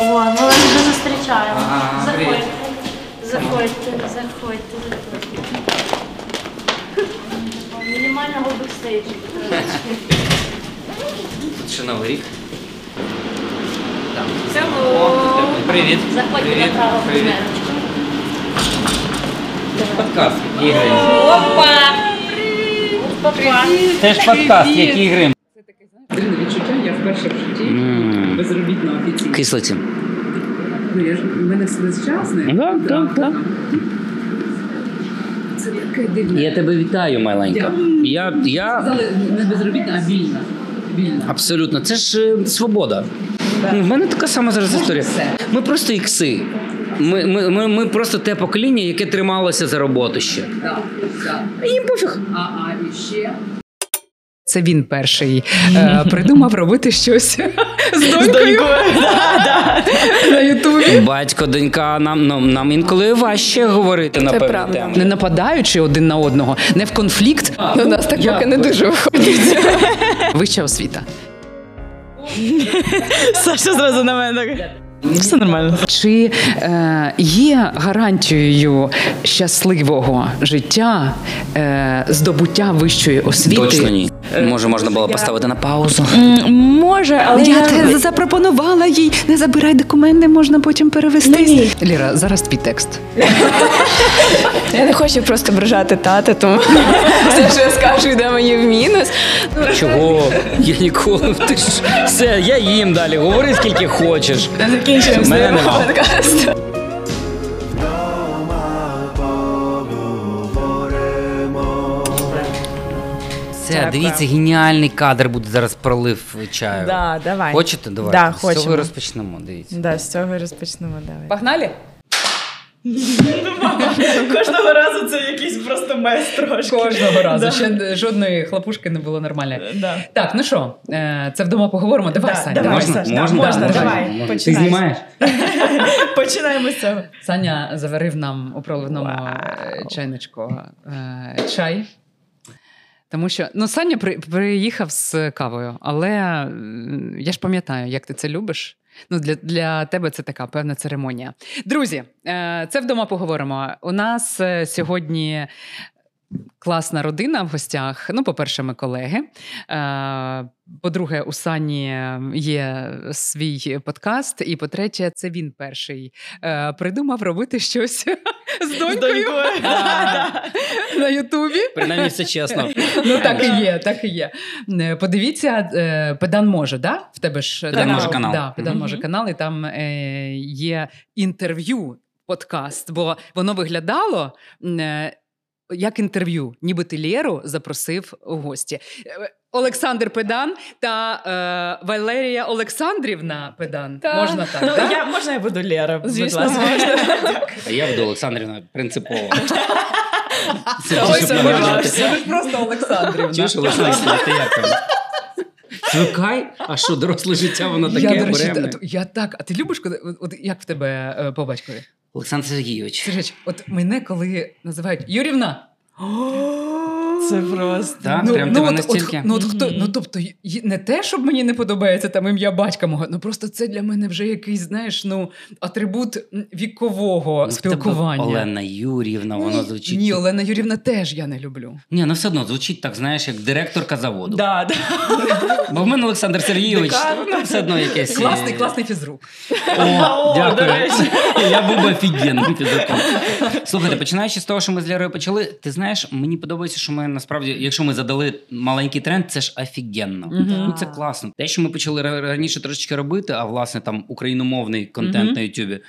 О, ми вас вже зустрічаємо. Ага, Заходьте. Заходьте, заходьте, заходьте. Мінімального бекстейджу. Тут ще новий рік. О, Привіт. Заходьте Привіт. направо Привіт. кузерочку. Подкаст, який грим. Опа! Папа. Теж подкаст, який грим. Дивне відчуття, я вперше в житті безробітна офіційно. Кислоті. Ну, я ж у мене все весь час не Да, да, да. Це таке дивне. Я тебе вітаю, маленька. Я, я Сказали не безробітна, а вільна. Вільна. абсолютно. Це ж е, свобода. У мене така сама зараз історія. все. Ми просто ікси. Ми, ми, ми, ми просто те покоління, яке трималося за роботу ще. Так, так. Їм пофіг. А, а і ще Це він перший е, придумав робити щось з донькою на Ютубі. Батько, донька, нам, нам, нам інколи важче говорити на правда. Не нападаючи один на одного, не в конфлікт. У нас так поки не дуже виходить. Вища освіта. Саша зразу на мене так. Все нормально. Чи е, є гарантією щасливого життя е, здобуття вищої освіти? Точно ні. Може, можна було поставити на паузу. Може, але Я я, те запропонувала їй, не забирай документи, можна потім перевести. Ліра, зараз твій текст. я не хочу просто ображати тата, тому все, що я скажу, йде мені в мінус. Чого? Я ніколи. Ти ж все, я їм далі. Говори скільки хочеш. Закінчуємо подкаст. Все, Дякую. дивіться, геніальний кадр буде зараз пролив чаю. Да, давай. Хочете? Давайте. Да, З цього хочемо. і розпочнемо. Дивіться. Да, з цього і розпочнемо. Давай. Погнали? Кожного разу це якийсь просто мес трошки. Кожного разу. Да. Ще жодної хлопушки не було нормальної. Да. Так, ну що, е, це вдома поговоримо. Давай, Да, Саня. давай, Можна? Саш, да, Можна? Давай. давай, Ти починай. знімаєш? Починаємо з цього. Саня заварив нам у проливному Вау. е, чайничку е, чай. Тому що ну, Саня при, приїхав з кавою, але я ж пам'ятаю, як ти це любиш. Ну, для, для тебе це така певна церемонія. Друзі, е, це вдома поговоримо. У нас е, сьогодні класна родина в гостях. Ну, по-перше, ми колеги. Е, По-друге, у Сані є свій подкаст. І по-третє, це він перший е, придумав робити щось з донькою. На Ютубі. Принаймні все чесно. Ну так і є, так і є. Е, Подивіться, Педан може, да? В тебе ж Педан може канал. Педан може канал, і там є інтерв'ю. Подкаст, бо воно виглядало як інтерв'ю, ніби ти Лєру запросив у гості. Е, Олександр Педан та е, Валерія Олександрівна Педан. Так. Можна так, Ну, да? я, можна я буду Лера? будь ласка? можна. А я буду Олександрівна принципово. Ж просто Олександрівна. Чуєш, Олександрівна, ти як там? Звикай, а що доросле життя, воно таке я, та- я так. А ти любиш, коли от, от як в тебе е, по батькові? Олександр Сергійович. Скажіть, от мене коли називають Юрівна. Це просто. Так, прям тебе от, настільки. От, ну, от, хто, ну, тобто, не те, щоб мені не подобається там ім'я батька мого, ну просто це для мене вже якийсь, знаєш, ну, атрибут вікового Ну, спілкування. Олена Юрівна, воно звучить. Ні, Олена Юрівна теж я не люблю. Ні, ну все одно звучить так, знаєш, як директорка заводу. Да, да. Бо в мене Олександр Сергійович, Декан. ну все одно якесь. Класний, класний фізрук. О, О, дякую. Я був офігенним фізиком. Слухайте, починаючи з того, що ми з Лярою почали, ти знаєш, мені подобається, що ми насправді, якщо ми задали маленький тренд, це ж офігенно. Ну це класно. Те, що ми почали раніше трошечки робити, а власне там україномовний контент на Ютубі.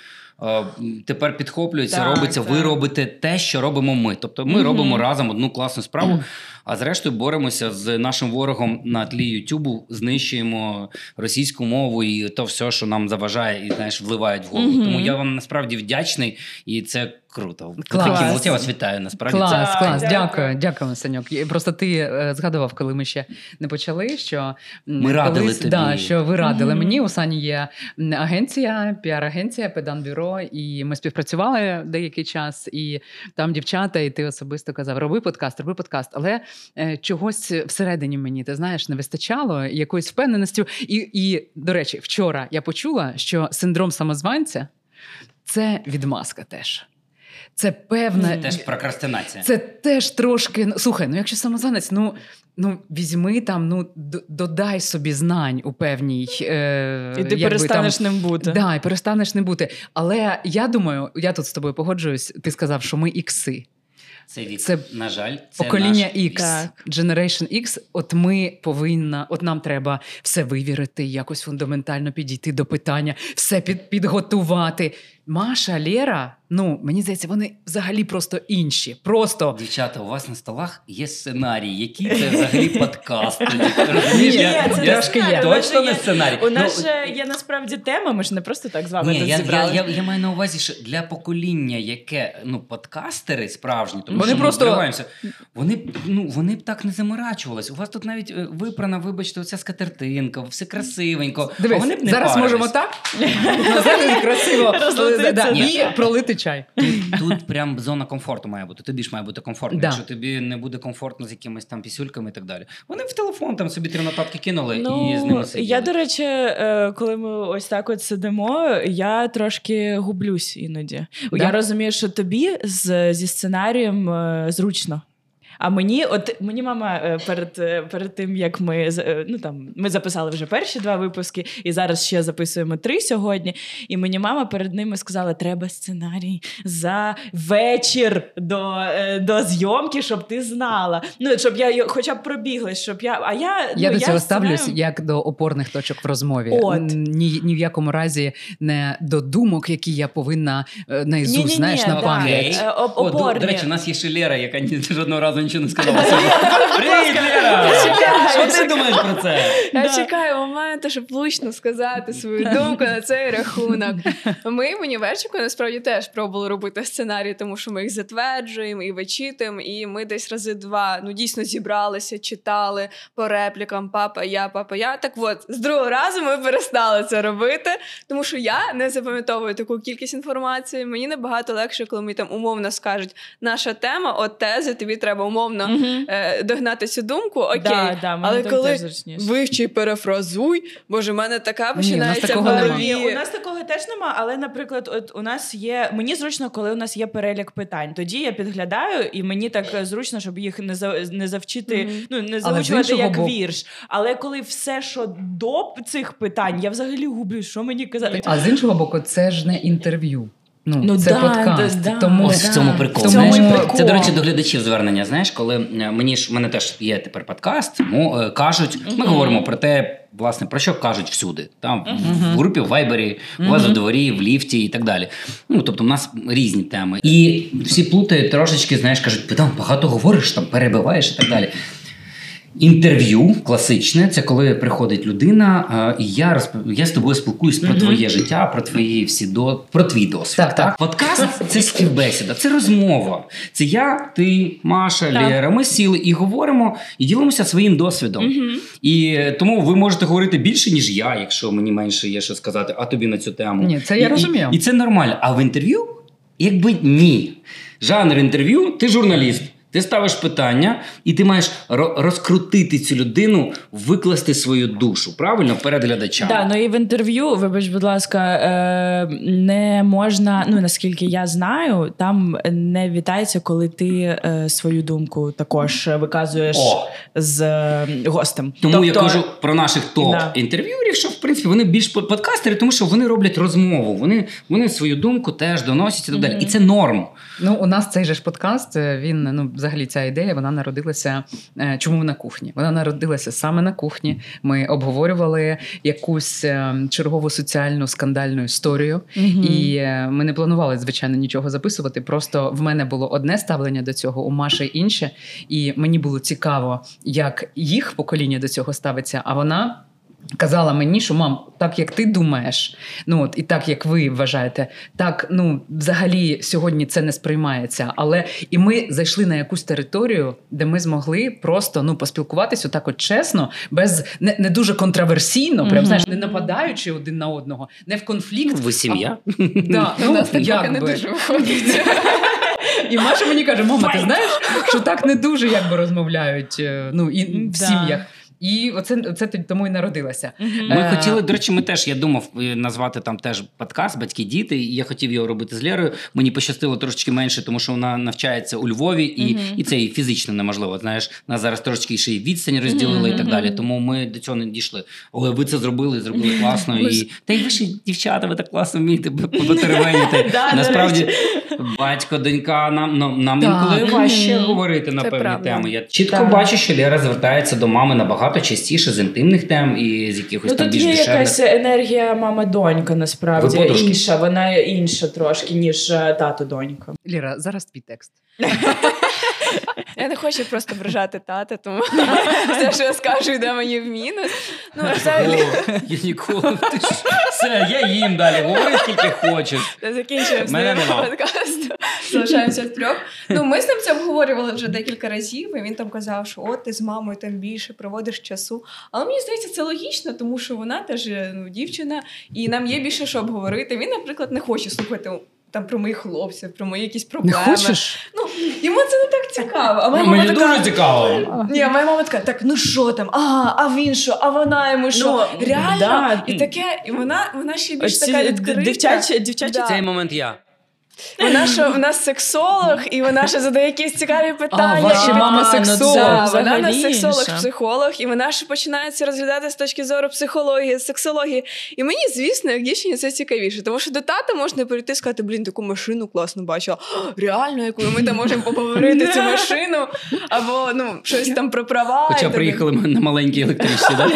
Тепер підхоплюється, Так, робиться. Ви робите те, що робимо ми. Тобто ми робимо разом одну класну справу, а зрештою боремося з нашим ворогом на тлі Ютубу, знищуємо російську мову і то все, що нам заважає, і знаєш, вливають в голову. Тому я вам насправді вдячний, і це круто. Клас. Такі я вас вітаю. Насправді Клас, це клас, дякую. дякую, дякую, Саньок. І Просто ти е, згадував, коли ми ще не почали, що Ми радили колись, тобі. Да, що ви радили Мгм. мені. У Сані є агенція, піар-агенція, педан-бюро, і ми співпрацювали деякий час. І там дівчата, і ти особисто казав: роби подкаст, роби подкаст. Але чогось всередині мені, ти знаєш, не вистачало якоїсь впевненості. І, і, до речі, вчора я почула, що синдром самозванця це відмазка теж. Це певне. Теж прокрастинація. Це теж трошки. ну, Слухай, ну якщо самозванець, ну. Ну, візьми там, ну додай собі знань у певній. Е, І ти якби перестанеш там, ним бути. Да, і перестанеш ним бути. Але я думаю, я тут з тобою погоджуюсь. Ти сказав, що ми ікси. Це вік. Це на жаль, це Покоління наш... X, Так. Generation X, от ми повинна, от нам треба все вивірити, якось фундаментально підійти до питання, все під, підготувати. Маша, Лєра, ну мені здається, вони взагалі просто інші. Просто Дівчата, у вас на столах є сценарій, який це взагалі подкаст. Розумієш? Я-. Точно не сценарій. У нас Ну, же є насправді тема, ми ж не просто так з вами тут зібрали. я, я маю на увазі, що для покоління, яке ну подкастери справжні, тому Вони що просто- вони ну вони б так не заморачувались. У вас тут навіть е, випрана, вибачте, оця скатертинка, все красивенько. дивись, вони б не зараз можемо так красиво да, да. і пролити чай. Тут прям зона комфорту має бути. Тобі ж має бути комфортно. Да. Якщо тобі не буде комфортно з якимись там пісюльками і так далі. Вони в телефон там собі три нотатки кинули і з ними сиділи. Ну, я, до речі, е, коли ми ось так от сидимо, я трошки гублюсь іноді. Да? Я розумію, що тобі з, зі сценарієм е, зручно. А мені, от мені мама е, перед, е, перед тим, як ми з- е, ну там ми записали вже перші два випуски, і зараз ще записуємо три сьогодні. І мені мама перед ними сказала: треба сценарій за вечір до, до зйомки, щоб ти знала. Ну щоб я хоча б пробіглась, щоб я. А я, Я ну, до цього сценарієм- ставлюсь як до опорних точок в розмові. От. Ні, ні в якому разі не до думок, які я повинна наізусть, знаєш, на да. пам'ять. О, до, до речі, у нас є ще Лера, яка ні, жодного разу нічого не сказала. Привіт, Лера! Що ти думаєш про це? Я чекаю моменту, щоб влучно сказати свою думку на цей рахунок. Ми в університеті насправді теж пробували робити сценарії, тому що ми їх затверджуємо і вичитуємо. І ми десь рази два ну дійсно зібралися, читали по реплікам папа, я, папа, я. Так от, з другого разу ми перестали це робити, тому що я не запам'ятовую таку кількість інформації. Мені набагато легше, коли мені там умовно скажуть, наша тема, от тези, тобі треба умовно Мгм. е, догнати цю думку. Окей, Да, да, але коли вивчи перефразуй, боже, в мене така починається в. Голові. у нас такого теж нема, але, наприклад, от у нас є. Мені зручно, коли у нас є перелік питань. Тоді я підглядаю, і мені так е, зручно, щоб їх не за не завчити, Мгм. ну не заучувати як боку- вірш. Але коли все, що до цих питань, я взагалі гублю, що мені казати. А з іншого боку, це ж не інтерв'ю. Ну, Ну це да, подкаст. да, да. тому Ось в цьому прикол. в знаєш. цьому прикол. Це, до речі, до глядачів звернення. Знаєш, коли е, мені ж в мене теж є тепер подкаст, тому е, кажуть, ми говоримо про те, власне, про що кажуть всюди. Там в групі в Вайбері, у вас в дворі, в ліфті і так далі. Ну тобто, в нас різні теми. І всі плутають трошечки, знаєш, кажуть, ти там багато говориш, там перебиваєш і так далі. Інтерв'ю класичне це коли приходить людина, е, і я розп... я з тобою спілкуюсь про твоє життя, про твої всі до про твій досвід. Так, так. Подкаст це співбесіда, це розмова. Це я, ти, Маша, Так. Лєра. Ми сіли і говоримо, і ділимося своїм досвідом. І тому ви можете говорити більше, ніж я, якщо мені менше є що сказати, а тобі на цю тему. Ні, це я І- розумію. І, і це нормально. А в інтерв'ю, якби ні. Жанр інтерв'ю, ти журналіст. Ти ставиш питання, і ти маєш ро- розкрутити цю людину, викласти свою душу, правильно, перед глядачами. Да, ну і в інтерв'ю, вибач, будь ласка, е, не можна, ну наскільки я знаю, там не вітається, коли ти е, свою думку також виказуєш О! з е, гостем. Тому я Тобто- кажу про наших Да. топ-інтерв'юерів, що в принципі вони більш подкастери, тому що вони роблять розмову. Вони, вони свою думку теж доносять і так далі. І це норм. Ну, у нас цей же ж подкаст. Він ну, взагалі ця ідея вона народилася. е, Чому на кухні? Вона народилася саме на кухні. Ми обговорювали якусь е, чергову соціальну скандальну історію, Мгм. і е, ми не планували звичайно нічого записувати. Просто в мене було одне ставлення до цього, у Маші інше. І мені було цікаво, як їх покоління до цього ставиться. А вона. Казала мені, що мам, так як ти думаєш, ну от і так як ви вважаєте, так ну взагалі сьогодні це не сприймається. Але і ми зайшли на якусь територію, де ми змогли просто ну поспілкуватися отак от чесно, без не, не дуже контроверсійно, прям Мгм. знаєш, не нападаючи один на одного, не в конфлікт. Ви сім'я? А, да, У ну, нас так не дуже виходить. І Маша мені каже: мама, ти знаєш, що так не дуже якби розмовляють е, ну, і в сім'ях. І оце, це тому і народилася. Ми Е, хотіли, до речі, ми теж, я думав е, назвати там теж подкаст Батьки діти. І я хотів його робити з Лєрою. Мені пощастило трошечки менше, тому що вона навчається у Львові, і, і це і фізично неможливо. Знаєш, нас зараз трошечки ще й відстань розділили і так далі. Тому ми до цього не дійшли. Але ви це зробили, зробили класно. І та й ви ж дівчата, ви так класно вмієте потеревеніти. Насправді, батько, донька, нам ну, нам інколи важче говорити на певні правда. теми. Я чітко бачу, що Лєра звертається до мами набагато частіше з інтимних тем і з якихось Ну там тут більш є душевних. якась енергія мама-донька, насправді Ви подружки? інша. Вона інша трошки, ніж е, тато-донька. Ліра, зараз твій текст. Я не хочу просто ображати тата, тому все, що я скажу, йде мені в мінус. Ну, взагалі, я ніколи. Ти ж- Все, я їм далі. Говори скільки хочеш. закінчуємо з Мене ним нема. подкаст. Залишаємося втрьох. Ну, ми з ним це обговорювали вже декілька разів, і він там казав, що от ти з мамою там більше проводиш часу. Але мені здається, це логічно, тому що вона теж ну, дівчина, і нам є більше що обговорити. Він, наприклад, не хоче слухати. Там про моїх хлопців, про мої якісь Не проблеми. хочеш? Ну, йому це не так цікаво. А моя мама Мені така, дуже цікаво. ні, моя мама така, так ну що там? А, а він що? А вона йому що? Ну, Реально? да. І таке, і вона, вона ще більш Оці така відкрита. дівчачі, дівчачі Да. Цей момент я. Вона що вона сексолог, і вона ще задає якісь цікаві питання. ваша мама сексолог. Да, вона не сексолог-психолог, і вона ще починається розглядати з точки зору психології, сексології. І мені, звісно, як дівчині це цікавіше, тому що до тата можна прийти і сказати, блін, таку машину класно бачила. Реально, яку ми там можемо поговорити цю машину, або ну щось там про права. Хоча приїхали ми на маленькій електричці, так?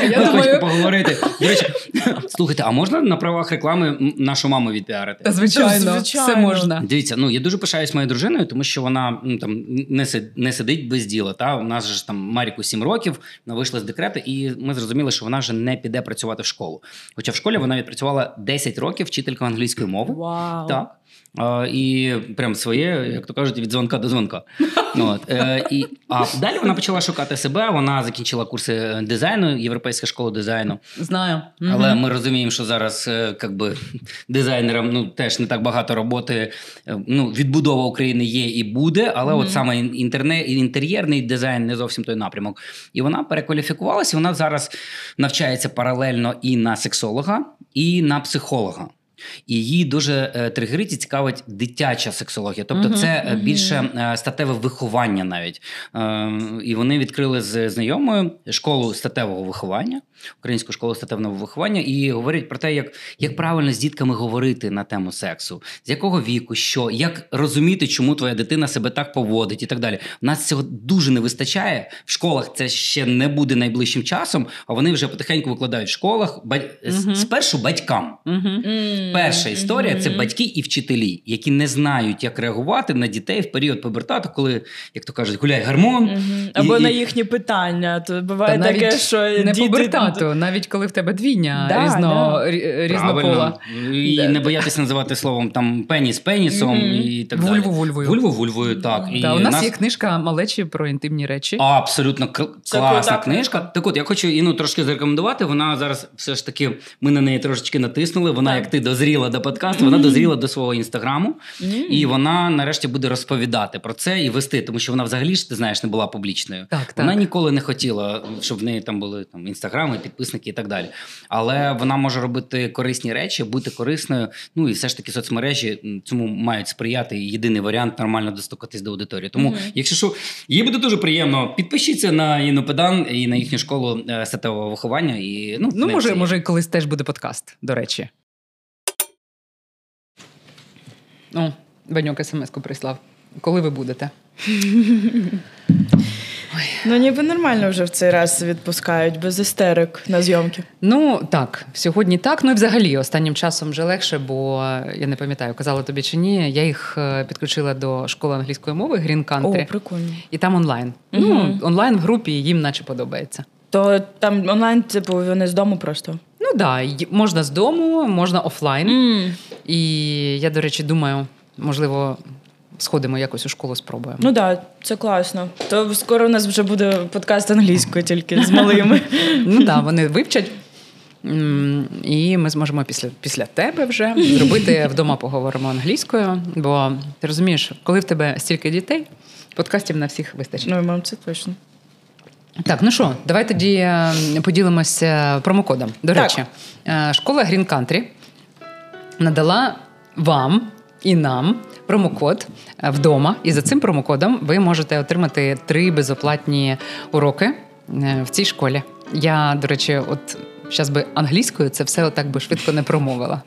Я думаю- поговорити. До речі, слухайте, а можна на правах реклами нашу маму відпіарити? Звичайно, звичайно. все можна. Дивіться, ну я дуже пишаюсь моєю дружиною, тому що вона ну, там не, си- не сидить без діла. Та у нас же ж там Маріку 7 років, вона вийшла з декрету, і ми зрозуміли, що вона вже не піде працювати в школу. Хоча в школі вона відпрацювала 10 років вчителькою англійської мови. Вау. Так. А, і прям своє, як то кажуть, від дзвонка до дзвонка. От, е, і, а далі вона почала шукати себе. Вона закінчила курси дизайну, Європейська школа дизайну. Знаю. Але Мгм. ми розуміємо, що зараз е, как би, дизайнерам ну, теж не так багато роботи. Е, Ну, відбудова України є і буде, але от саме інтерне, інтер'єрний дизайн не зовсім той напрямок. І вона перекваліфікувалася. Вона зараз навчається паралельно і на сексолога, і на психолога. І її дуже е, тригерить і цікавить дитяча сексологія. Тобто, Мгм, це е, мгм. більше е, статеве виховання навіть. Е, і вони відкрили з знайомою школу статевого виховання, українську школу статевного виховання, і говорять про те, як, як правильно з дітками говорити на тему сексу, з якого віку, що, як розуміти, чому твоя дитина себе так поводить, і так далі. У нас цього дуже не вистачає. В школах це ще не буде найближчим часом, а вони вже потихеньку викладають в школах ба- з- Мгм. спершу батькам. Перша історія це батьки і вчителі, які не знають, як реагувати на дітей в період пубертату, коли, як то кажуть, гуляє гормон. Мгм. Або І- на їхні питання. То буває навіть таке, що не діти... побертату, навіть коли в тебе двійня Да, різно, да. різнопола. І Да. не боятися називати словом там пеніс пенісом Мгм. і так Вульву далі. вульвою. Вульву вульвою, так. І Та, у нас, нас- є книжка малечі про інтимні речі. Абсолютно кл- Це класна крута книжка. Так от я хочу Іну трошки зарекомендувати. Вона зараз все ж таки ми на неї трошечки натиснули. Вона, Так. як ти дозріла до подкасту, вона дозріла до свого інстаграму, і вона нарешті буде розповідати про це і вести, тому що вона взагалі ж ти знаєш не була публічною. Так, Вона ніколи не хотіла, щоб в неї там були там інстаграми, підписники і так далі. Але вона може робити корисні речі, бути корисною. Ну і все ж таки соцмережі цьому мають сприяти. І єдиний варіант нормально достукатись до аудиторії. Тому, якщо що, їй буде дуже приємно. Підпишіться на Інопедан і на їхню школу е, статевого виховання. І ну, Ну, може, може, колись теж буде подкаст, до речі. О, Ваньок смс-ку прислав. Коли ви будете? Ну, ніби нормально вже в цей раз відпускають без істерик на зйомки. Ну так, сьогодні так. Ну і взагалі останнім часом вже легше, бо я не пам'ятаю, казала тобі чи ні. Я їх е, підключила до школи англійської мови Green Country, О, прикольно. і там онлайн. Мгм. Ну, онлайн в групі їм наче подобається. То там онлайн, типу, вони з дому просто. Ну так, да, можна з дому, можна офлайн. Mm. І я, до речі, думаю, можливо, сходимо якось у школу, спробуємо. Ну так, да, це класно. То скоро у нас вже буде подкаст англійською, тільки з малими. Ну так, вони вивчать. І ми зможемо після, після тебе вже зробити вдома поговоримо англійською. Бо ти розумієш, коли в тебе стільки дітей, подкастів на всіх вистачить. Ну, мам, це точно. Так, ну що, давай тоді е, поділимося промокодом. До Так. речі, е, школа Green Country надала вам і нам промокод е, вдома. І за цим промокодом ви можете отримати три безоплатні уроки в цій школі. Я, до речі, от зараз би англійською це все отак би швидко не промовила.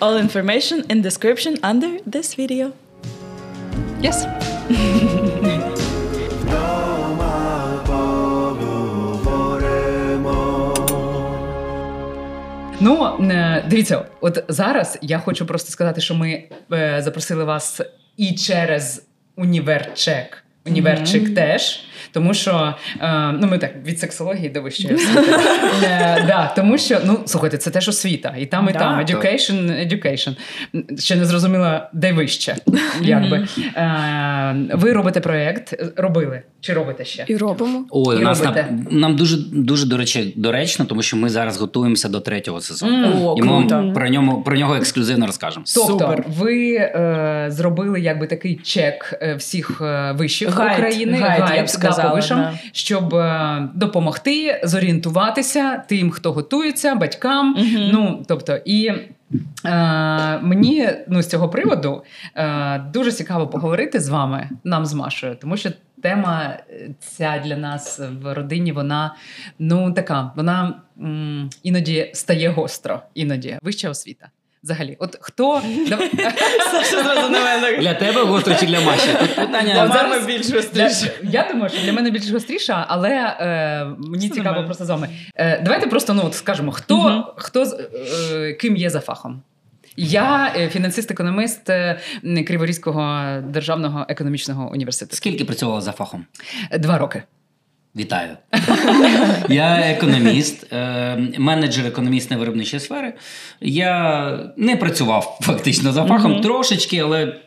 All information in description under this video. Yes. Ну, е, дивіться, от зараз я хочу просто сказати, що ми е, запросили вас і через універчек. Універчик теж, тому що е, ну ми так від сексології до вищої освіти. Е, да, тому що ну слухайте, це теж освіта, і там, і Да. там education, education. Ще не зрозуміла, де вище. Якби е, ви робите проєкт, робили чи робите ще? І робимо. Ой, І нас нам, нам дуже дуже до речі, доречно, тому що ми зараз готуємося до третього сезону. О, І ми круто. вам про ньому про нього ексклюзивно розкажемо. Тобто, Супер. ви е, зробили якби такий чек всіх вишів Гайд, України, гайд, я б сказала, вишам, да. щоб е, допомогти зорієнтуватися тим, хто готується, батькам. Ну тобто, і е, мені ну з цього приводу е, дуже цікаво поговорити з вами, нам з Машою, тому що. Тема е, ця для нас в родині, вона ну така, вона м, іноді стає гостро, іноді вища освіта. Взагалі, от хто Саша зразу на мене. Для тебе гостро чи для Маші? Питання. Для мами більш гостріше. я думаю, що для мене більш гостріша, але е, мені цікаво просто з вами. Е, давайте просто ну, от скажемо, хто, хто е, ким є за фахом. Я фінансист-економіст е, Криворізького державного економічного університету. Скільки працювала за фахом? Два роки. Вітаю. Я економіст, е, менеджер економічної виробничої сфери. Я не працював фактично за фахом трошечки, але.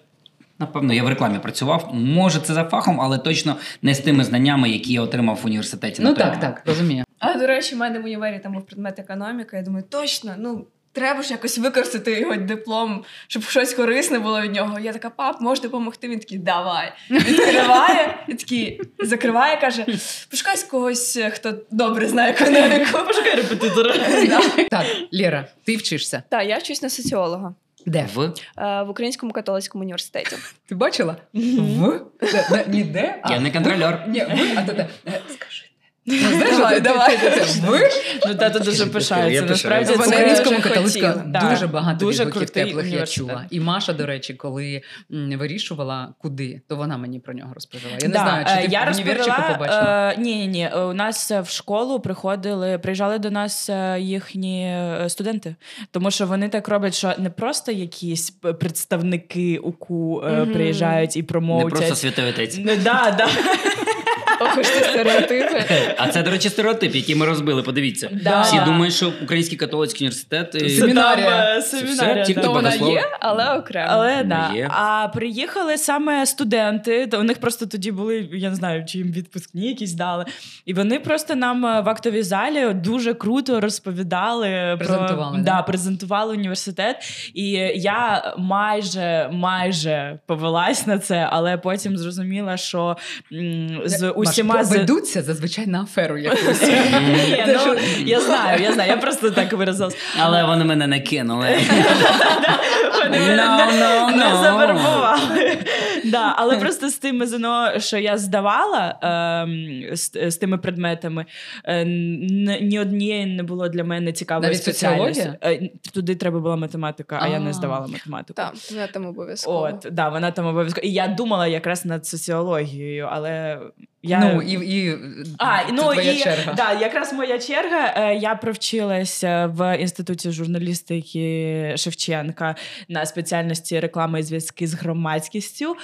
Напевно, я в рекламі працював. Може, це за фахом, але точно не з тими знаннями, які я отримав в університеті. Ну так, так, розумію. А до речі, в мене в універі там був предмет економіка. Я думаю, точно, ну треба ж якось використати його диплом, щоб щось корисне було від нього. Я така, пап, можеш допомогти? Він такий, давай. Відкриває і такий закриває, каже: пошукай когось, хто добре знає економіку. Пошукай репетитора. Так, Лєра, ти вчишся. Так, я вчусь на соціолога Де? В е, в Українському католицькому університеті. Ти бачила? В? Де- де- Ні, де? А, я не контрольор. Ні, а то де? Е, Скажи. Ну, знаєш, Давай, давай. Ви? Ну, тато дуже пишається. Насправді. В українському дуже католицькому дуже багато дуже відгуків теплих я чула. І Маша, до речі, коли вирішувала, куди, то вона мені про нього розповіла. Я не знаю, чи е, ти я в побачила. Ні, ні, ні. У нас е, в школу приходили, приїжджали до нас е, їхні студенти, тому що вони так роблять, що не просто якісь представники УКУ приїжджають і Не просто отець. Ну, да, да. Ох, стереотипи. А це, до речі, стереотип, який ми розбили. Подивіться. Да. Всі думають, що Український католицький університет. і- Семінарія. Е, Це все тільки. То вона є, але окремо. Але да. Є. А приїхали саме студенти, то у них просто тоді були, я не знаю, чи їм відпускні якісь дали. І вони просто нам е, в актовій залі дуже круто розповідали Презентували, про да? да, презентували університет. І я майже майже повелась на це, але потім зрозуміла, що з усіма ведуться зазвичай на аферу якусь. Ні, ну, я знаю, я знаю, я просто так виразилась. Але вони мене не кинули. Вони мене не завербували. Але просто з тим ЗНО, що я здавала ем, з, з тими предметами, е, ні однієї не було для мене цікавої спеціальності. Е, Туди треба була математика, а я не здавала математику. Так, вона там обов'язково. От, да, вона там обов'язково. І я думала якраз над соціологією, але я. Ну, і, і А, це ну твоя і черга. Да, якраз моя черга. Е, Я провчилася в інституті журналістики Шевченка на спеціальності реклами і зв'язки з громадськістю.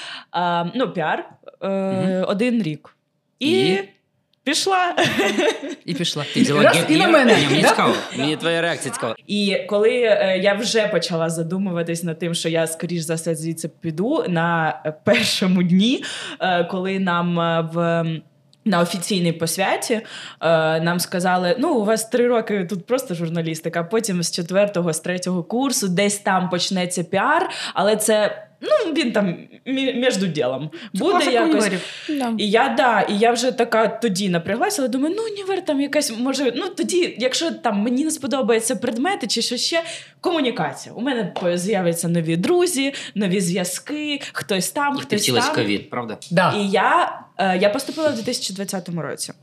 Ну, піар е, Мгм. один рік. І, І? Пішла. І пішла. Ти взяла Раз, і на мене. Ні, Мені цікаво. Мені твоя реакція цікава. І коли е, я вже почала задумуватись над тим, що я скоріш за все звідси піду на першому дні, е, коли нам е, в. На офіційній посвяті е, нам сказали: ну, у вас три роки тут просто журналістика, потім з четвертого, з третього курсу десь там почнеться піар, але це ну, він там між ділом буде Класика якось. Да. І я да, і я вже така тоді напряглася, але думаю, ну універ там якась може. Ну тоді, якщо там мені не сподобаються предмети чи що ще, комунікація. У мене по- з'являться нові друзі, нові зв'язки, хтось там, Ти хтось там. ковід, правда? Да. І я, е, я поступила в 2020 році.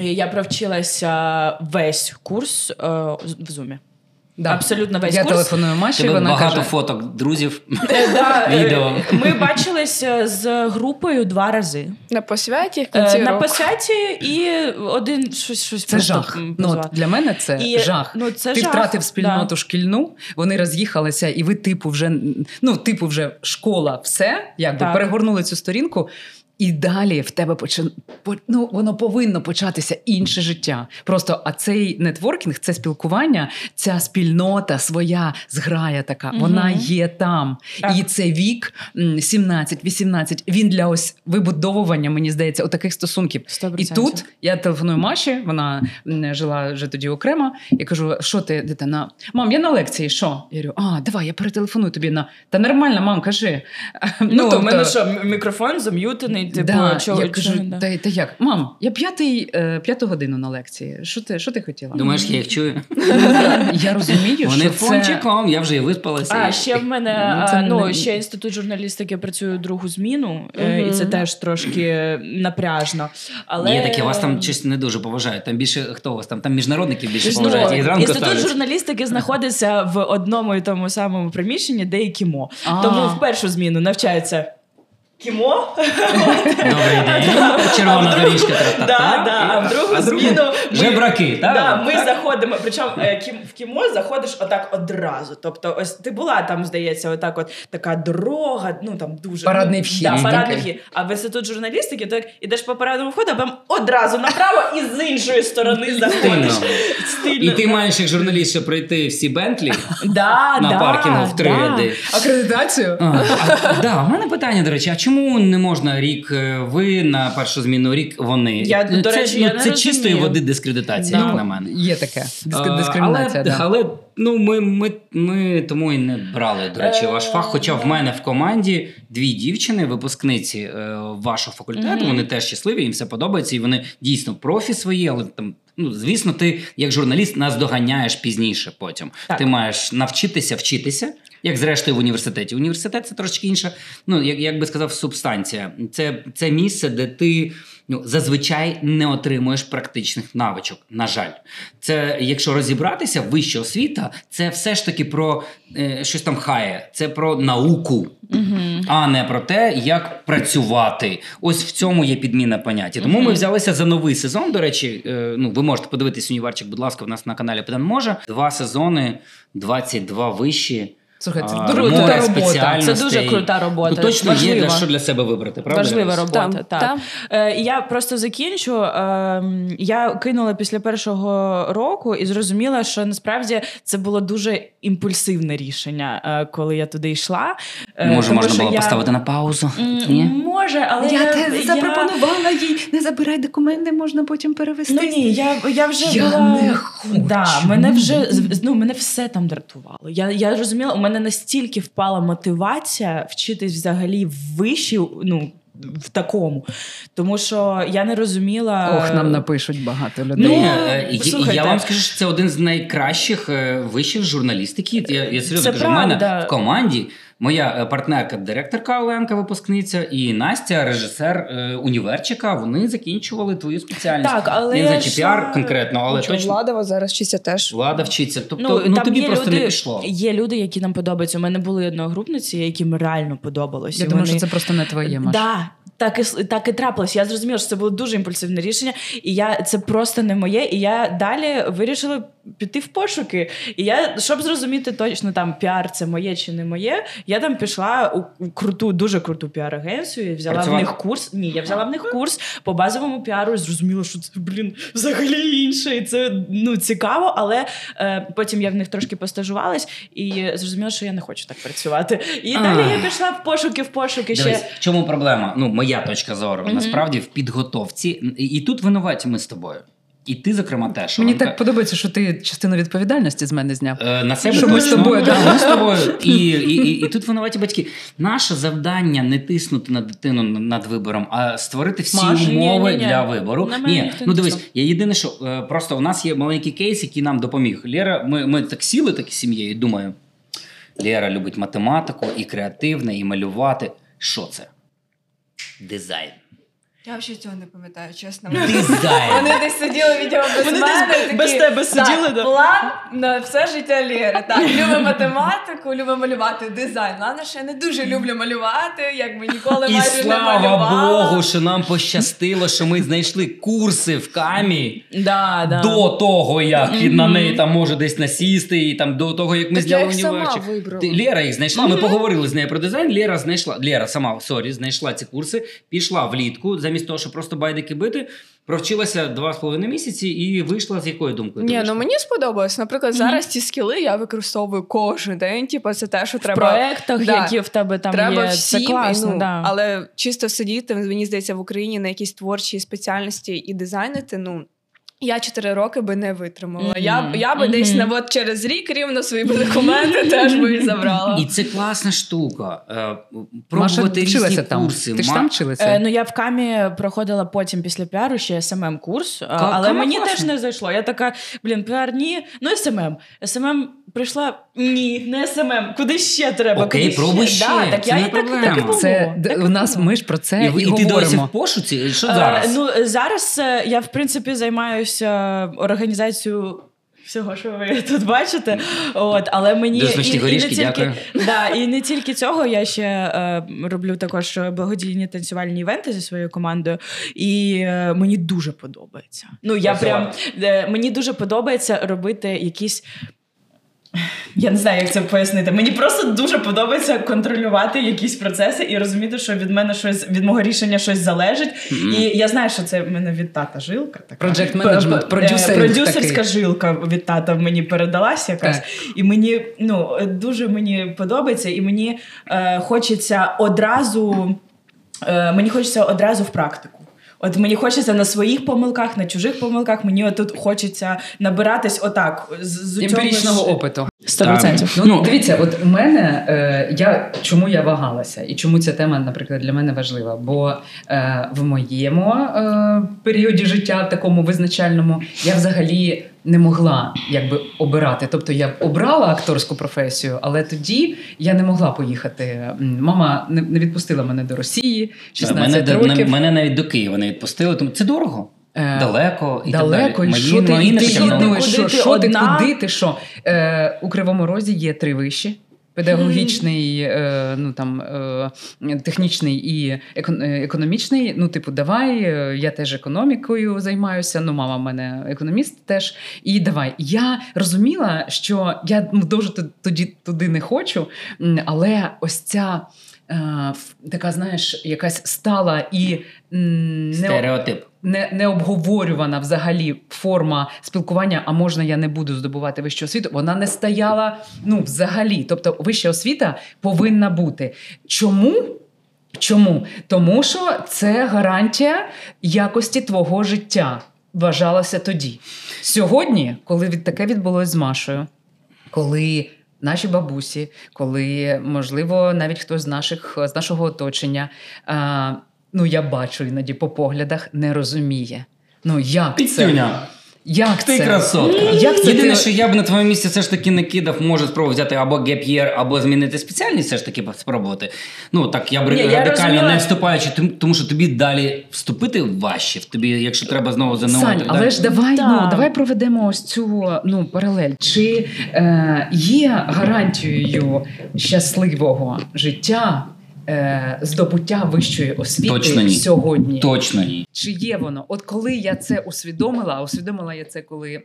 І я провчилася весь курс е, в Зумі. Да. Абсолютно весь Я курс. телефоную Маші, Тебе вона багато каже, фоток друзів. Е, е, Відео. Ми бачилися з групою два рази. На посвяті Е, на посвяті і один щось щось це жах. Ну, для мене це І, жах. ну, це Ти жах, втратив спільноту да. шкільну, вони роз'їхалися, і ви, типу, вже ну, типу, вже школа, все, якби Так. перегорнули цю сторінку. І далі в тебе почин... ну, воно повинно початися інше життя. Просто а цей нетворкінг, це спілкування, ця спільнота своя зграя така, Мгм. вона є там. Так. І це вік м, 17-18, Він для ось вибудовування, мені здається, отаких стосунків. 100%. І тут я телефоную Маші, вона жила вже тоді окремо. Я кажу: що ти, дитина? Мам, я на лекції. Що? Я говорю, а, давай, я перетелефоную тобі на. Та нормально, мам, кажи. Ну, то в мене тобто- що, мікрофон зам'ютений, типу, да, чого, я кажу, чого, да. та, та як? Мам, я п'ятий, е, п'яту годину на лекції. Що ти, що ти хотіла? Думаєш, я їх чую? я розумію, Вони що це... фончиком, я вже і виспалася. А, ще в мене Ну, це ну, не- ще інститут журналістики працює другу зміну, е, і це теж трошки напряжно. Але... Ні, таке вас там щось не дуже поважають. Там більше хто у вас там? Там міжнародників більше Ну, поважають. Інститут ставлять. журналістики знаходиться в одному і тому самому приміщенні, де і кімо. Тому в першу зміну навчаються кімо, Добрий день. Червона доріжка. да, да, а в другу зміну ми- Жебраки, так? Да, ми заходимо. Причому е, в кімо заходиш отак одразу. Тобто, ось ти була там, здається, отак, от така дорога, ну там дуже Парадний вхід. Парадний вхід. А в інститут журналістики, так ідеш по парадному входу, а одразу направо і з іншої сторони заходиш. І ти маєш як журналіст ще пройти всі Бентлі на паркінгу в три ряди. Акредитацію? А, у мене питання, до речі, а чому не можна рік е, ви на першу зміну, рік вони? Я, до це, речі, ну, я не чистої розумію. води дискредитація, Да. як на мене. Є таке. Диск- Дискримінація, але, да. але ну, ми, ми, ми тому і не брали, до речі, ваш фах. Хоча в мене в команді дві дівчини, випускниці е, вашого факультету, вони теж щасливі, їм все подобається, і вони дійсно профі свої, але там. Ну, звісно, ти як журналіст нас доганяєш пізніше. Потім Так. ти маєш навчитися вчитися, як зрештою в університеті. Університет це трошки інша, ну як, як би сказав, субстанція. Це, це місце, де ти ну, зазвичай не отримуєш практичних навичок. На жаль, це якщо розібратися, вища освіта це все ж таки про е, щось там хає, це про науку. А не про те, як працювати. Ось в цьому є підміна поняття. Тому ми взялися за новий сезон. До речі, е, ну ви можете подивитись уніварчик, будь ласка, в нас на каналі Педан може. Два сезони, 22 вищі. Слухай, це а, дуже крута робота. Це дуже крута робота. Ну, точно є для що для себе вибрати, правда? Важлива робота, Там, так. там. Е, я просто закінчу. Е, я кинула після першого року і зрозуміла, що насправді це було дуже імпульсивне рішення, е, коли я туди йшла. Е, Може, тому можна було я... поставити на паузу? Ні? Може, але я я, те запропонувала їй, не забирай документи, можна потім перевести. Ну ні, я, я вже Я була... не хочу. Да, мене вже ну, мене все там дратувало. Я, я розуміла, у мене настільки впала мотивація вчитись взагалі в виші, ну в такому. Тому що я не розуміла. Ох, нам напишуть багато людей. Ну, е, і- і я вам скажу, що це один з найкращих вищих журналістиків. журналістики. Я, я серйозно Це кажу, в мене в команді моя е, партнерка, директорка Оленка, випускниця, і Настя, режисер е, універчика. Вони закінчували твою спеціальність. Так, але не знаю, чи ж, піар конкретно, але Нічого, точно Владова зараз вчиться теж. влада вчиться. Тобто, ну, там тобі є просто люди, не пішло. Є люди, які нам подобаються. У мене були одногрупниці, яким реально подобалось. Я думаю, вони... що це просто не твоє Маш. Да. Так і так і трапилось. Я зрозуміла, що це було дуже імпульсивне рішення, і я це просто не моє. І я далі вирішила піти в пошуки. І я, щоб зрозуміти точно там піар це моє чи не моє, я там пішла у круту, дуже круту піар-агенцію. і Взяла Працювала? в них курс. Ні, я взяла в них курс по базовому піару. і Зрозуміла, що це блін взагалі інше. І це ну цікаво, але е, потім я в них трошки постажувалась і зрозуміла, що я не хочу так працювати. І А. далі я пішла в пошуки, в пошуки ще. Чому проблема? Ну, моя точка зору. Насправді в підготовці. І, тут винуваті ми з тобою. І ти, зокрема, теж. Мені так подобається, що ти частину відповідальності з мене зняв. Е, На себе Що ми з тобою, Да, да. ми з тобою. І, і, і, і тут винуваті батьки. Наше завдання не тиснути на дитину над вибором, а створити всі Маш, умови ні, ні. для вибору. На Ні, ну дивись, я єдине, що е, просто у нас є маленький кейс, який нам допоміг. Лера, ми, ми так сіли так з сім'єю, і думаю, Лера любить математику і креативне, і малювати. Що це? Дизайн. Я взагалі цього не пам'ятаю, чесно. Дизайн. Вони десь сиділи відео без Вони мене. десь такі, без тебе сиділи, Так, да? План на все життя Лєри. Так, любимо математику, любимо малювати дизайн. Ладно, що я не дуже люблю малювати, якби ніколи І майже не слава малювала. Богу, що нам пощастило, що ми знайшли курси в камі. Да, да. До того, як він на неї там може десь насісти, і там до того, як ми Так я зняли їх сама універчик. вибрала. Ти- Лера їх знайшла. Ми поговорили з нею про дизайн. Лера знайшла Лера сама sorry, знайшла ці курси, пішла влітку, замість того, щоб просто байдики бити, провчилася два з половиною місяці і вийшла з якою думкою? Ні, ну мені сподобалось. Наприклад, зараз ці скіли я використовую кожен день. Типу, це те, що в треба. проектах, Да. які в тебе там Треба є. всім, це класно, ну, да. але чисто сидіти, мені здається, в Україні на якійсь творчій спеціальності і дизайнити, ну. Я чотири роки би не витримала. Мгм. Я, я би десь на от через рік рівно свої би документи теж би забрала. І це класна штука. Пробувати Маша різні там. курси. Ти ж там вчилася? Е, ну я в камі проходила потім після піару ще СММ курс, К- але мені класна. теж не зайшло. Я така, блін, піар ні. Ну СММ. СММ прийшла ні, не СММ. Куди ще треба? Окей, Куди пробуй ще, Да, так це я не і так, так і Це Так і у нас ми ж про це І, і, і ти досі говоримо. в пошуці? Що Е, зараз? Ну зараз е, я в принципі займаюся організацією. Всього, що ви тут бачите, от але мені Дуже смачні горішки, не тільки, дякую. Да, і не тільки цього, я ще е, роблю також благодійні танцювальні івенти зі своєю командою, і е, мені дуже подобається. Ну я прям е, мені дуже подобається робити якісь. Я не знаю, як це пояснити. Мені просто дуже подобається контролювати якісь процеси і розуміти, що від мене щось від мого рішення щось залежить. І я знаю, що це в мене від тата жилка. Така. Project management, п- е, продюсерська такий. жилка від тата мені передалась якась. Так. І мені ну дуже мені подобається, і мені е, хочеться одразу. Е, мені хочеться одразу в практику. От мені хочеться на своїх помилках, на чужих помилках. Мені отут хочеться набиратись отак з, Емпірічного ж- опиту. 100%. Ну, Ну, дивіться, от в мене е, я чому я вагалася, і чому ця тема, наприклад, для мене важлива? Бо е, в моєму е, періоді життя, такому визначальному, я взагалі не могла якби обирати. Тобто я б обрала акторську професію, але тоді я не могла поїхати. Мама не, відпустила мене до Росії 16 мене, років. мене навіть до Києва не відпустили, тому це дорого. Е, Далеко і Далеко, так і далі. що ти, і не ти, Куди що, ти що ти, куди ти, що? Е, у Кривому Розі є три виші. Педагогічний, е, ну там е, технічний і е, економічний. Ну, типу, давай, я теж економікою займаюся. Ну, мама в мене економіст теж. І давай. Я розуміла, що я ну, дуже тоді туди не хочу, але ось ця. Така, знаєш, якась стала і Стереотип. Не, не обговорювана взагалі форма спілкування, а можна я не буду здобувати вищу освіту, вона не стояла ну, взагалі. Тобто, вища освіта повинна бути. Чому? Чому? Тому що це гарантія якості твого життя. Вважалося тоді. Сьогодні, коли таке відбулось з Машою, коли наші бабусі, коли, можливо, навіть хтось з наших з нашого оточення, ну я бачу іноді по поглядах, не розуміє. Ну як це? Як Ти це? красотка. Як це Єдине, ти- що я б на твоєму місці все ж таки не кидав, може спробувати взяти або геп'єр, або змінити спеціальність, все ж таки спробувати. Ну так я б Ні, радикально розуміла. не вступаючи, тим- тому що тобі далі вступити важче. В тобі, якщо треба знову ЗНО. Сань, так але далі. ж давай, ну, давай проведемо ось цю ну, паралель. Чи е, є гарантією щасливого життя е, здобуття вищої освіти Точно ні. сьогодні? точно ні. Чи є воно? От коли я це усвідомила, а усвідомила я це, коли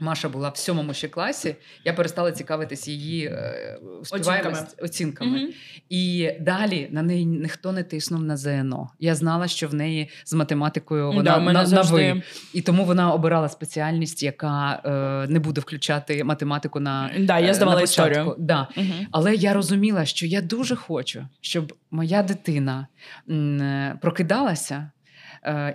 Маша була в сьомому ще класі, я перестала цікавитись її е, співаємость оцінками. Мгм. І далі на неї ніхто не тиснув на ЗНО. Я знала, що в неї з математикою вона мене на, на ви. І тому вона обирала спеціальність, яка е, не буде включати математику на Да, я е, здавала на історію. Да. Мгм. Але я розуміла, що я дуже хочу, щоб моя дитина м, е, прокидалася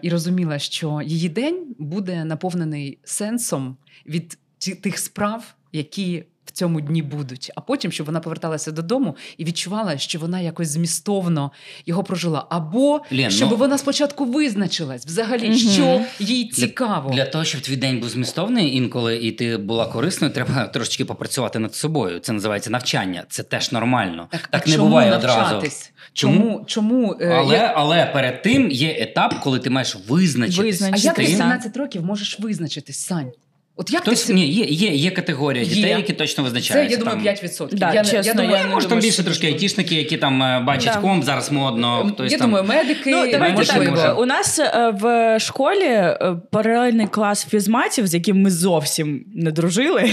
і розуміла, що її день буде наповнений сенсом від тих справ, які в цьому дні будуть. А потім, щоб вона поверталася додому і відчувала, що вона якось змістовно його прожила. Або Лен, щоб ну- вона спочатку визначилась взагалі, Мгм. що їй цікаво. Для того, щоб твій день був змістовний інколи і ти була корисною, треба трошечки попрацювати над собою. Це називається навчання. Це теж нормально. Так, а не чому буває одразу. навчатись? Чому? Чому? чому е, Але, я- але перед тим є етап, коли ти маєш визначитись. А Визначитись. як Ти- 17 років можеш визначитись, Сань? От як Хтось ти ні, є, є, є категорія Є. дітей, які точно Це, я думаю, там. 5%. Да, я, чесно, я думаю, я не Може, там більше трошки айтішники, які там е, бачать Да. комп, зараз модно. Хтось я там... думаю, медики. Ну, давайте можливо, так. може. У нас е, в школі е, паралельний клас фізматів, з яким ми зовсім не дружили.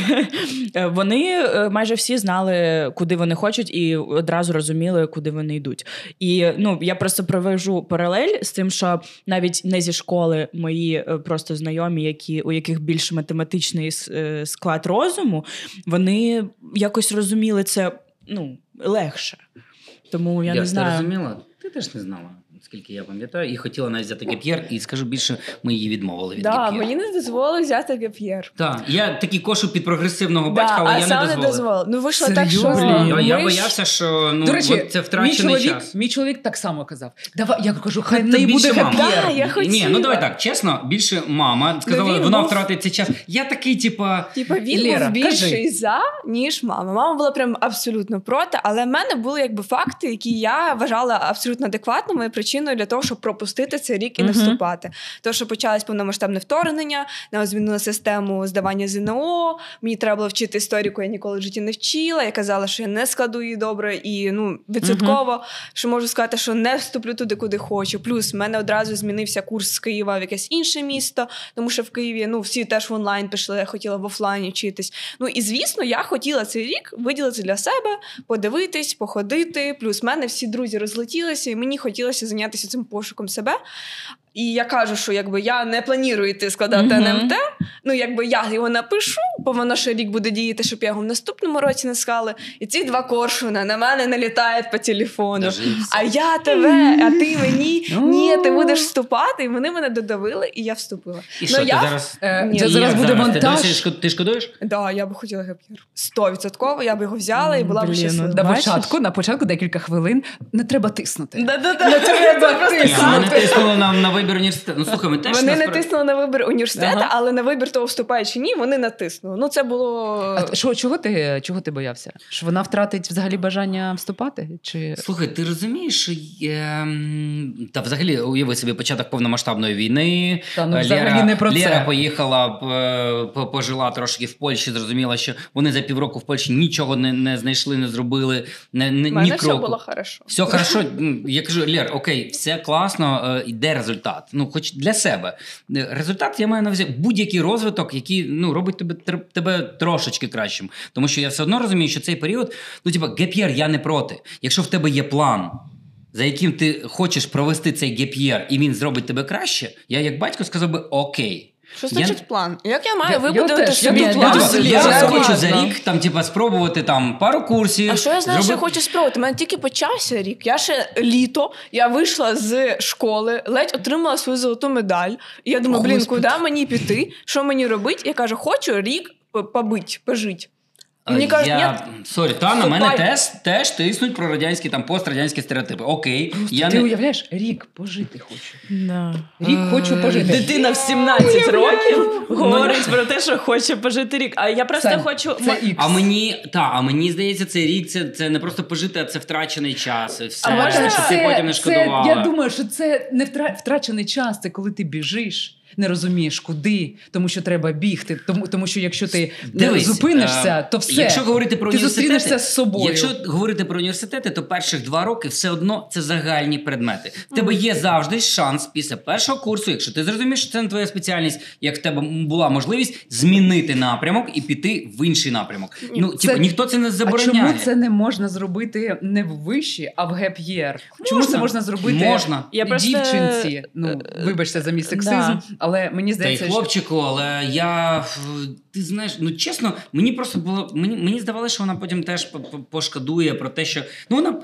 Вони майже всі знали, куди вони хочуть, і одразу розуміли, куди вони йдуть. І ну я просто провежу паралель з тим, що навіть не зі школи мої просто знайомі, які у яких більш математичний с- е, склад розуму, вони якось розуміли це ну легше. Тому я я не знаю. Я розуміла? Ти теж не знала, наскільки я пам'ятаю, і хотіла навіть взяти gap year, і скажу більше, ми її відмовили від Да, gap year. мені не дозволили взяти геп'єр. Так, я такий кошу під прогресивного Да, батька, але а я сам не не дозволив. дозволив. Ну вийшло так, що Серйозно? Ну, ми я боявся, що ну, До речі, от це мій втрачений чоловік, час. мій чоловік так само казав. Давай, я кажу, хай не буде мама. геп'єр. Да, я Ні, ну давай так, чесно, більше мама сказала, він вона був- втратить цей час. Я такий, типа. Типа він Лєра, був більший кажи. за, ніж мама. Мама була прям абсолютно проти, але в мене були якби факти, які я вважала абсолютно адекватними і причиною для того, щоб пропустити цей рік і не вступати. Тому що почалось повномасштабне вторгнення, нам змінили систему здавання ЗНО. Мені треба було вчити історіку, я ніколи в житті не вчила. Я казала, що я не складу її добре і ну відсотково, що можу сказати, що не вступлю туди, куди хочу. Плюс в мене одразу змінився курс з Києва в якесь інше місто, тому що в Києві ну всі теж в онлайн пішли. Я хотіла в офлайні вчитись. Ну і звісно, я хотіла цей рік виділити для себе, подивитись, походити. Плюс в мене всі друзі розлетілися, і мені хотілося зайнятися цим пошуком себе. І я кажу, що якби я не планую йти складати. НМТ. Ну, якби я його напишу, бо воно ще рік буде діяти, щоб я його в наступному році не склали. І ці два коршуна на мене налітають по телефону. А я тебе, а ти мені ні, ти будеш вступати. І вони мене додавили, і я вступила. І Ну, що, я- ти зараз. Е, Ні, зараз буде Ти, монтаж. досі ти шкодуєш? Да, я би хотіла геп'єр. Стовідсотково, я б його взяла і була б Блін, щаслива. На початку, на початку декілька хвилин не треба тиснути. Не треба тиснути. тиснули нам на вибір університету. Ну слухай, ми теж Вони не тиснули на вибір університету, але на вибір того вступає чи ні, вони натиснули. Ну це було. А що, чого, ти, чого ти боявся? Що вона втратить взагалі бажання вступати? Чи... Слухай, ти розумієш, що є... м, та взагалі уяви собі початок повномасштабної війни. Та, ну, Лера, взагалі не про це. Лера поїхала, п- пожила трошки в Польщі, зрозуміла, що вони за півроку в Польщі нічого не, не знайшли, не зробили, не, не, мене ні все кроку. було хорошо. Все хорошо. Я кажу, Лєр, окей, все класно, е, йде результат. Ну, хоч для себе. Е, Результат я маю на увазі будь-який розвиток, який ну, робить тебе, тебе трошечки кращим. Тому що я все одно розумію, що цей період, ну, типа, gap year, я не проти. Якщо в тебе є план. За яким ти хочеш провести цей gap year, і він зробить тебе краще, я як батько сказав би окей. Що Я- значить план? Як я маю Я- вибудувати собі я- план? Я, я, я хочу за рік там, типа, спробувати там пару курсів. А що я знаю, що я хочу спробувати? У мене тільки почався рік. Я ще літо, я вийшла з школи, ледь отримала свою золоту медаль. І я думаю, блін, куди мені піти? Що мені робити? Я кажу, хочу рік побить, пожити. Мені кажуть, я... Sorry, та на мене теж, теж тиснуть про радянські там пострадянські стереотипи. Окей, я ти не... уявляєш, рік пожити хочу. Да. Рік хочу пожити. Дитина в 17 років говорить про те, що хоче пожити рік. А я просто Сань, хочу. Це м- А мені та, а мені здається, цей рік це, це не просто пожити, а це втрачений час. І все, А можна щоб ти потім не це- шкодувала. я думаю, що це не втра- втрачений час, це коли ти біжиш. Не розумієш, куди, тому що треба бігти. Тому, тому що якщо ти Дивись, зупинишся, е, то все. Якщо говорити про ти зустрінешся з собою. Якщо говорити про університети, то перших два роки все одно це загальні предмети. В тебе є завжди шанс після першого курсу, якщо ти зрозумієш, що це не твоя спеціальність, як в тебе була можливість змінити напрямок і піти в інший напрямок. Ну, Це- типу, ніхто це не А забороняє. чому це не можна зробити не в виші, а в геп'єр? Чому це можна зробити Можна. Я просто- дівчинці? Ну, вибачте за мій сексизм, Да. Але мені Та й здається, що хлопчику, але я ти знаєш, ну чесно, мені просто було мені, мені здавалося, що вона потім теж по- по- пошкодує про те, що ну вона.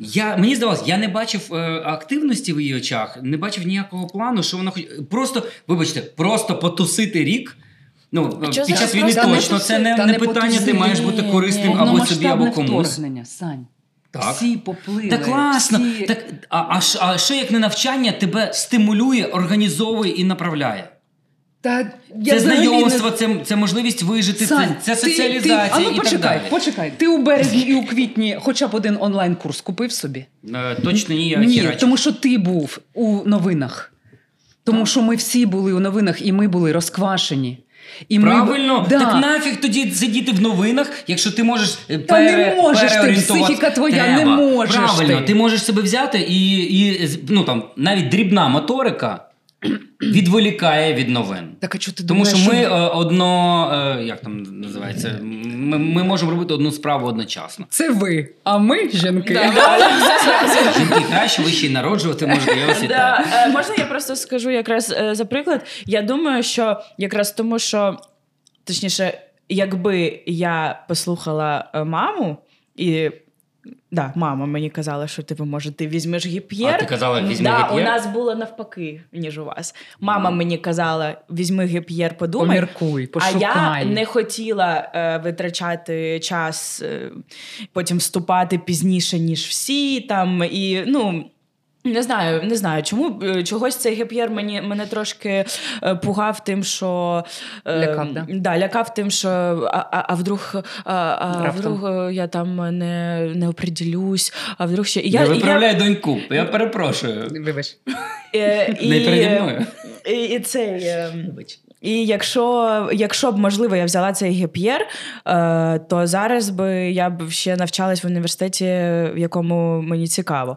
Я мені здавалось, я не бачив е, активності в її очах, не бачив ніякого плану, що вона хоч просто, вибачте, просто потусити рік. Ну А під час війни Та не це не, не не питання. потуси. Ти маєш бути Ні, корисним ні. або собі, або комусь. вторгнення, Сань. Так. Всі поплили. Та класно. всі- Так, а, а, а що як не навчання тебе стимулює, організовує і направляє? Та, Це я знайомство, не- це, це можливість вижити, Сань, це, це соціалізація Ти, а ну, і так почекай, далі. почекай. Ти у березні і у квітні хоча б один онлайн-курс купив собі? Е, Точно ні, я Ні, хірач. тому що ти був у новинах. Тому що ми всі були у новинах і ми були розквашені. І ми- Правильно, Да. так нафіг тоді сидіти в новинах, якщо ти можеш Та Та не можеш ти, психіка твоя, не можеш Правильно, ти. ти можеш себе взяти і, і ну там навіть дрібна моторика відволікає від новин. Так, а чого ти Тому що ми е, одно, е, як там називається, ми, ми можемо робити одну справу одночасно. Це ви, а ми жінки. Жінки краще, ви ще й народжувати можете, я вітаю. Да, е, можна я просто скажу якраз за приклад. Я думаю, що якраз тому, що точніше, якби я послухала маму і. Да, мама мені казала, що типу, може, ти візьмеш гіп'єр. А ти казала, візьми да, гіп'єр? У нас було навпаки, ніж у вас. Мама мені казала, візьми гіп'єр, подумай. Поміркуй, А я не хотіла е, витрачати час, е, потім вступати пізніше, ніж всі там. І ну. Не знаю, не знаю, чому е, чогось цей gap year мені мене трошки е, пугав тим, що е, Лякав, да? Да, лякав тим, що а, а, а вдруг, а, а вдруг я там не, не оприділюсь, а вдруг ще і я, Я виправляю я, доньку, я перепрошую. Вибач. е, і, Не переді мною. і, і цей. е, І якщо, якщо б можливо я взяла цей gap year, е, то зараз би я б ще навчалась в університеті, в якому мені цікаво.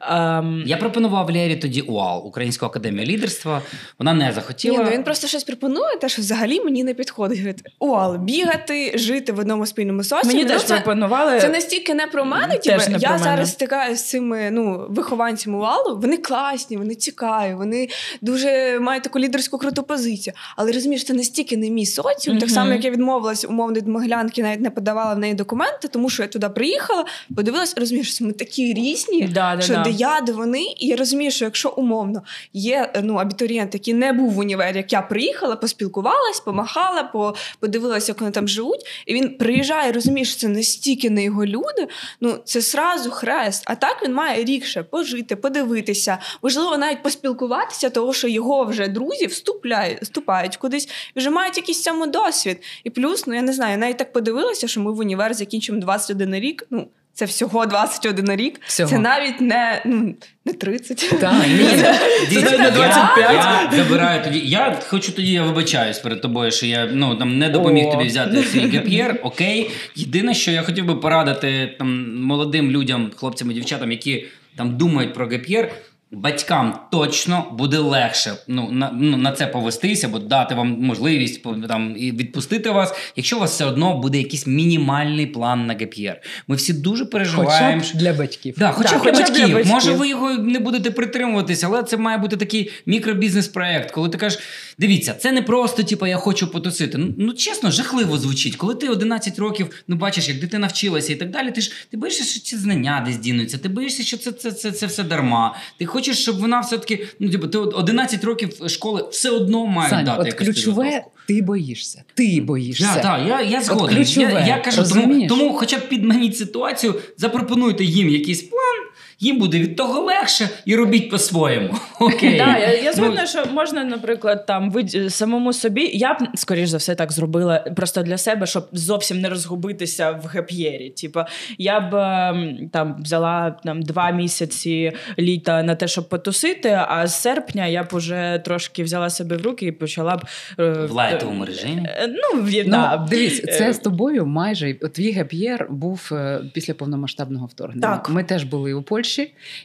Ем, Я пропонував Лєрі тоді УАЛ, Українську академію лідерства. Вона не Ні, захотіла. ну він просто щось пропонує, те, що взагалі мені не підходить. Говорить, Уал, бігати, жити в одному спільному соціумі. мені ну, теж це, пропонували. це настільки не про мене. Теж Типу, не я про мене. зараз стикаюся з цими ну, вихованцями УАЛу. Вони класні, вони цікаві, вони дуже мають таку лідерську круту позицію. Але розумієш, це настільки не мій соціум. Так само, як я відмовилась умовно від Моглянки, навіть не подавала в неї документи, тому що я туди приїхала, подивилась, розумієш, що ми такі різні. Да, що да. де я, де вони, і я розумію, що якщо умовно є е, ну, абітурієнт, який не був в універі, як я приїхала, поспілкувалась, помахала, по, подивилася, як вони там живуть, і він приїжджає, розуміє, що це настільки не його люди. Ну це сразу хрест. А так він має рік ще пожити, подивитися, можливо, навіть поспілкуватися, того що його вже друзі вступляють, вступають кудись і вже мають якийсь цьому досвід. І плюс, ну я не знаю, я навіть так подивилася, що ми в універ закінчимо 21 рік. Ну це всього 21 рік. Всього. Це навіть не, ну, не 30. Так, ні. Це не 25. Я, я забираю тоді. Я хочу тоді, я вибачаюсь перед тобою, що я ну там не допоміг О. тобі взяти свій gap year. Окей. Єдине, що я хотів би порадити там молодим людям, хлопцям і дівчатам, які там думають про gap year. Батькам точно буде легше ну на, ну, на це повестися, бо дати вам можливість там і відпустити вас, якщо у вас все одно буде якийсь мінімальний план на gap year. Ми всі дуже Хоча переживаємо. б для батьків. Да, хоча так, хоча батьків. для батьків. Може, ви його не будете притримуватися, але це має бути такий мікробізнес-проект, коли ти кажеш: дивіться, це не просто, типу, я хочу потусити. Ну, ну чесно, жахливо звучить. Коли ти 11 років ну бачиш, як дитина вчилася і так далі, ти ж ти боїшся, що ці знання десь дінуться, ти боїшся, що це, це, це, це все дарма. Ти хочеш, щоб вона все-таки, ну, типу, ти от 11 років школи все одно має Сань, дати от якусь ключове, ти боїшся. Ти боїшся. Так, так, я, я згоден. ключове, я, я кажу, тому, тому хоча б підманіть ситуацію, запропонуйте їм якийсь план. Їм буде від того легше і робіть по-своєму. Окей. Да, я, я Ну, згодна, що можна, наприклад, там вид... самому собі. Я б, скоріш за все, так зробила просто для себе, щоб зовсім не розгубитися в геп'єрі. Типа, я б ем, там взяла там два місяці літа на те, щоб потусити, а з серпня я б уже трошки взяла себе в руки і почала б е, В лайтовому режимі. е, Ну, в- Ну, да. дивись, Е, це з тобою майже твій геп'єр був е, після повномасштабного вторгнення. Так. Ми теж були у Польщі,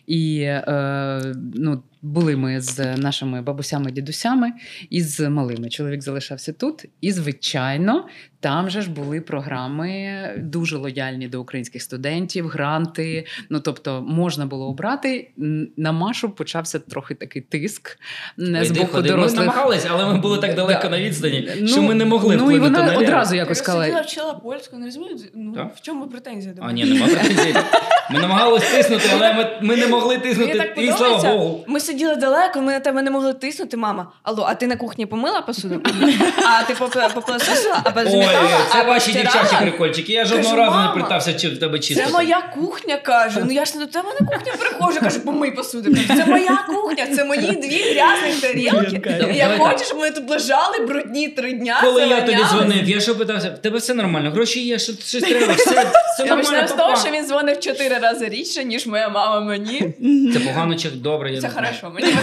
і е, ну, були ми з нашими бабусями, дідусями і з малими. Чоловік залишався тут. І, звичайно, там же ж були програми дуже лояльні до українських студентів, гранти. Ну тобто, можна було обрати. На Машу почався трохи такий тиск м, з боку ходи. Ми дорослих. намагалися, але ми були так далеко Да. на відстані, Ну, що ми не могли Ну і вона на одразу якось Я сказала. сиділа, вчила польську, не розумію, ну, Так? в чому претензія до А ні, нема претензій. Ми намагалися тиснути, але ми, ми не могли Мені тиснути. так І слава. Богу. Ми сиділи далеко, ми на тебе не могли тиснути, мама. Алло, а ти на кухні помила посуду? А ти попилососила, а Ой, це ваші дівчачі прикольчики. Я жодного разу не питався, чи в тебе чисто. Це моя кухня, каже. Ну я ж не до тебе на кухню приходжу, кажу, помий посуду. Це моя кухня, це мої дві грязні тарілки. Я хочу, щоб вони тут лежали брудні три дня. Коли я тоді дзвонив, я що питався, в тебе все нормально, гроші є, що щось треба, все, все нормально. з того, що він дзвонив чотири рази рідше, ніж моя мама мені. Це погано чи добре, я Це не знаю. Хорошо, мені.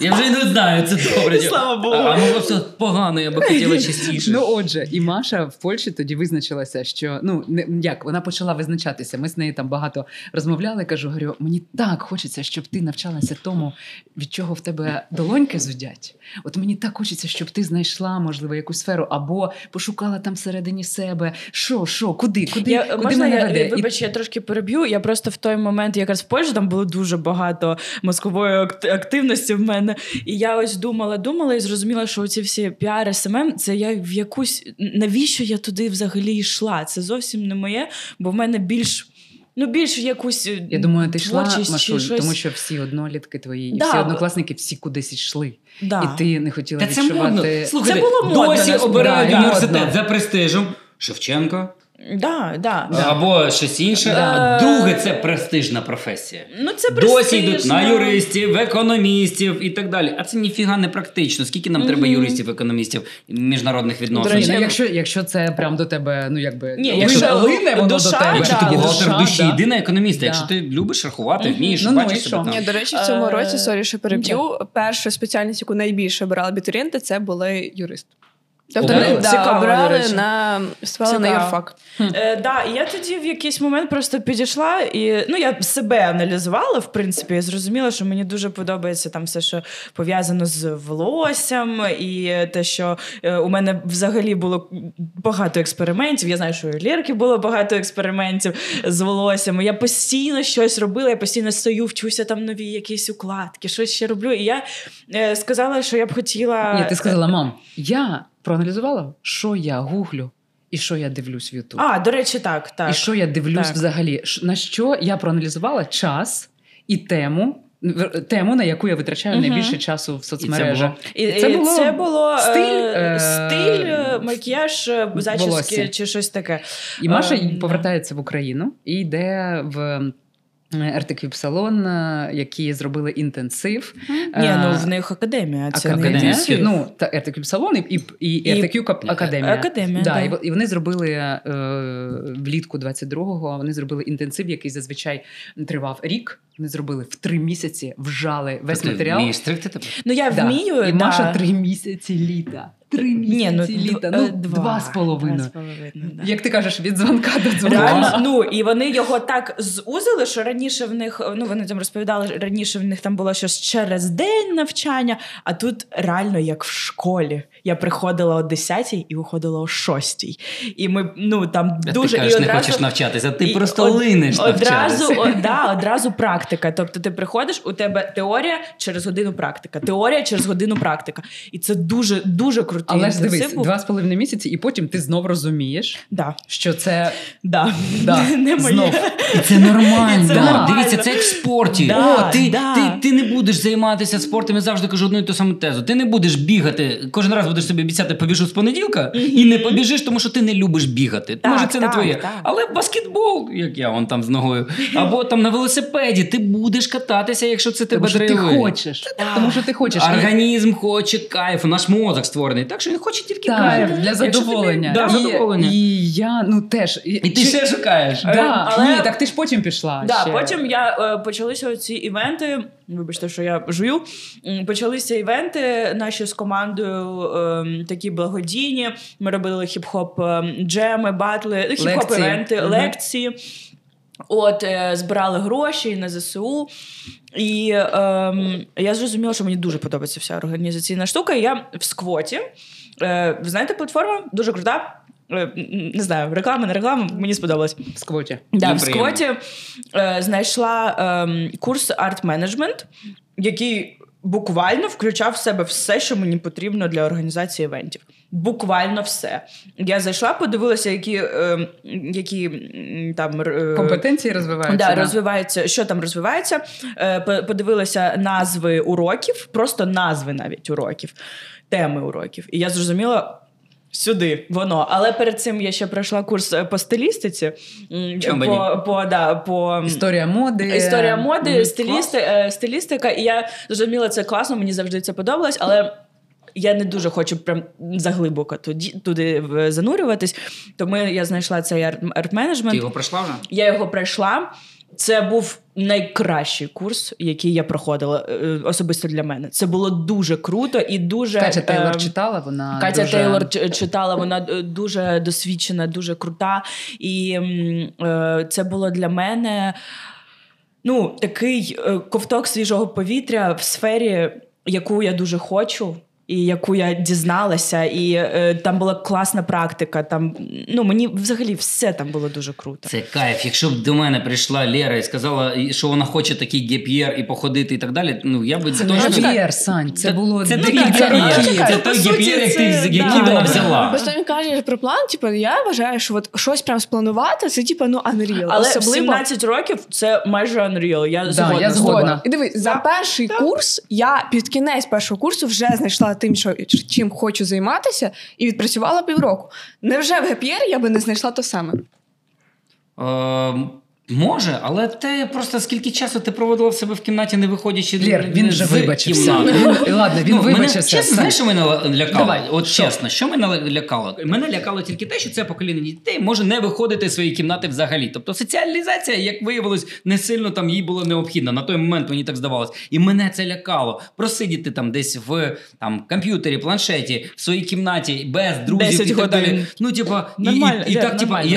Я вже не знаю, це добре. Слава Богу. А ну все погано, я би хотіла частіше. Ну, отже, і Маша в Польщі тоді визначилася, що ну не як вона почала визначатися. Ми з нею там багато розмовляли. Кажу, говорю, мені так хочеться, щоб ти навчалася тому, від чого в тебе долоньки зудять. От мені так хочеться, щоб ти знайшла, можливо, якусь сферу або пошукала там всередині себе. Що, що, куди, куди, Я, куди можна мене я, веде? І- вибач, я трошки переб'ю. Я просто в той момент, якраз в Польщі, там було дуже багато мозкової активності в мене. І я ось думала, думала і зрозуміла, що ці всі піари СММ, це я в якусь. Навіщо я туди взагалі йшла? Це зовсім не моє, бо в мене більш. Ну, більш якусь е, Я думаю, ти йшла, Машуль, щось. тому що всі однолітки твої, і всі однокласники, всі кудись йшли. Да. І ти не хотіла Та це відчувати. модно. Слухайте, Це було модно, досі обирають Да, університет за престижем. Шевченко Да, да. або щось інше. Да. Друге це престижна професія. Ну, це Досі йдуть на юристів, економістів і так далі. А це ніфіга не практично. Скільки нам треба юристів, економістів, міжнародних відносин? Речі, ну, якщо, якщо це прям до тебе, ну якби Ні, якщо лине воно душа, до тебе. Якщо ти бухгалтер душі, да. йди на економіста. Да. Якщо ти любиш рахувати, вмієш, Ну, ну, бачиш і себе. Ні, до речі, в цьому Е, році, sorry, що переб'ю, перша спеціальність, яку найбільше обирали абітурієнти, це були юрист. Тобто Обрали? да, Цікаво, обрали наставали на юрфак. Е, да, і я тоді в якийсь момент просто підійшла і ну я себе аналізувала, в принципі, і зрозуміла, що мені дуже подобається там все, що пов'язано з волоссям, і те, що е, у мене взагалі було багато експериментів. Я знаю, що у Лєрки було багато експериментів з волоссям. Я постійно щось робила, я постійно стою, вчуся там нові якісь укладки, щось ще роблю. І я е, сказала, що я б хотіла. Ні, ти сказала, мам, я проаналізувала, що я гуглю і що я дивлюсь в Ютуб. А, до речі, так. так. І що я дивлюсь Так. взагалі? На що я проаналізувала час і тему, тему, на яку я витрачаю Мгм. найбільше часу в соцмережах. І, Це це, було було, це було стиль, е, е, стиль, е, макіяж, е, зачіски волосся. чи щось таке. І Маша Е, повертається в Україну і йде в. Ертеквіп салон, які зробили інтенсив. Ні, Е, ну в них академія. Це не Академія. інтенсив. Ну, та салон і, і, і І- академія. Академія, Да, да. і, вони зробили е, влітку 22-го, вони зробили інтенсив, який зазвичай тривав рік. Вони зробили в три місяці, вжали весь Ти матеріал. вмієш стригти тебе? Ну я Да. вмію. І да. Маша три місяці літа. Три місяці Ні, ну, літа. д- Ну, е, два, з половиною. Два з половиною, да. Як ти кажеш, від дзвонка до дзвонка. Реально, ну і вони його так зузили, що раніше в них, ну вони там розповідали, раніше в них там було щось через день навчання, а тут реально як в школі. Я приходила о 10 і виходила о 6. І ми ну там А дуже ти кажеш, і не хочеш навчатися, ти і просто од- линеш одразу, навчатися. о, да, одразу практика. Тобто ти приходиш, у тебе теорія через годину практика, теорія через годину практика. І це дуже дуже крутий Але ж інтенсив дивись, був. два з половиною місяці, і потім ти знов розумієш, Да, що це да. Да, не моє. знов. І це нормально. Це Да. нормально. Дивіться, це як в спорті. Да, О, ти, да. ти, ти не будеш займатися спортом, я завжди кажу одну і ту саму тезу. Ти не будеш бігати. Кожен раз будеш собі обіцяти, побіжу з понеділка, і не побіжиш, тому що ти не любиш бігати. Так, Може, це не твоє. так. Але баскетбол, як я вон там з ногою, або там на велосипеді, ти будеш кататися, якщо це тебе Тому що ти хочеш. Тому що ти хочеш. Організм хоче кайфу, наш мозок створений. Так що він хоче тільки Так, кайфу. для задоволення. Да, І- задоволення. І я, ну теж. І ти ще шукаєш. Да. Але- Ні, так ти ж потім пішла. Да, ще. потім я е, почалися ці івенти. Вибачте, що я жую. Почалися івенти наші з командою ем, такі благодійні. Ми робили хіп-хоп ем, джеми, батли, ну, хіп-хоп івенти, лекції. От е, збирали гроші на ЗСУ. І ем, я зрозуміла, що мені дуже подобається вся організаційна штука. Я в сквоті. Е, ви знаєте, платформа дуже крута. Е, Не знаю, реклама, не реклама, мені сподобалось. в сквоті. Да, в. Скоті е, знайшла ем, курс арт-менеджмент, який буквально включав в себе все, що мені потрібно для організації івентів. Буквально все. Я зайшла, подивилася, які, ем, які там е, Компетенції розвиваються. Да, розвивається, що там розвивається. Е, по- Подивилася назви уроків, просто назви навіть уроків, теми уроків. І я зрозуміла. Сюди воно, але перед цим я ще пройшла курс е, по стилістиці. Чому по, по, да, по Історія моди. історія моди, стилісти, е, стилістика. І я зрозуміла, це класно, мені завжди це подобалось, але. Я не дуже хочу прям заглибоко туди, туди занурюватись. Тому я знайшла цей арт- Ти його пройшла вже? Я його пройшла. Це був найкращий курс, який я проходила е, особисто для мене. Це було дуже круто і дуже Катя Тейлор е, читала, вона. Катя дуже... Тейлор читала, вона е, дуже досвідчена, дуже крута. І це було для мене ну, такий ковток свіжого повітря в сфері, яку я дуже хочу. І яку я дізналася, і е, там була класна практика. Там ну мені взагалі все там було дуже круто. Це кайф. Якщо б до мене прийшла Лера і сказала, що вона хоче такий gap year і походити і так далі, ну я би Це точно... не gap year, Сань, це було це декілька gap year. Це той gap year, який вона взяла. Просто він каже про план, типу, я вважаю, що от щось прям спланувати, це типу, ну unreal. Але в Особливо 17 років це майже unreal. Я Да, згодна. я згодна. І дивись, за перший курс я під кінець першого курсу вже знайшла тим, що чим хочу займатися, і відпрацювала півроку. Невже в gap year і я би не знайшла то саме? Може, але те просто скільки часу ти проводила в себе в кімнаті, не виходячи Лєр, він вже вибачився. Він- Ладно, він Ну, вибачився. чесно, знаєш, що мене лякало? Давай, От що? чесно, що мене лякало? Мене лякало тільки те, що це покоління дітей може не виходити з своєї кімнати взагалі. Тобто соціалізація, як виявилось, не сильно там їй було необхідна. На той момент мені так здавалось. І мене це лякало. Просидіти там десь в там, комп'ютері, планшеті, в своїй кімнаті, без друзів 10 і так далі. Ну, типа, і, і, і, так, типа, і, і,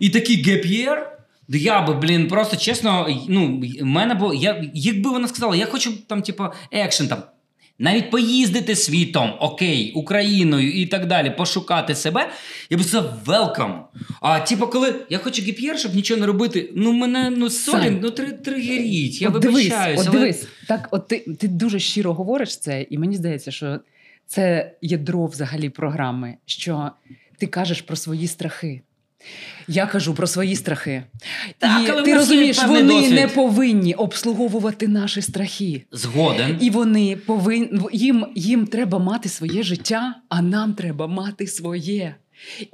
і такий геп'єр. Да Я би, блін, просто чесно, ну, мене було. Я, якби вона сказала, я хочу там, типу, екшен там. Навіть поїздити світом, окей, Україною і так далі, пошукати себе, я б сказав welcome. А типу, коли я хочу гіп'єр, щоб нічого не робити, ну мене ну Сань. ну три, тригеріть, я от дивись, вибачаюсь. от але... дивись, так, от ти, ти дуже щиро говориш це, і мені здається, що це ядро взагалі програми, що ти кажеш про свої страхи. Я кажу про свої страхи. Так, і але ти розумієш, вони досвід. не повинні обслуговувати наші страхи. Згоден. І вони повинні їм, їм треба мати своє життя, а нам треба мати своє.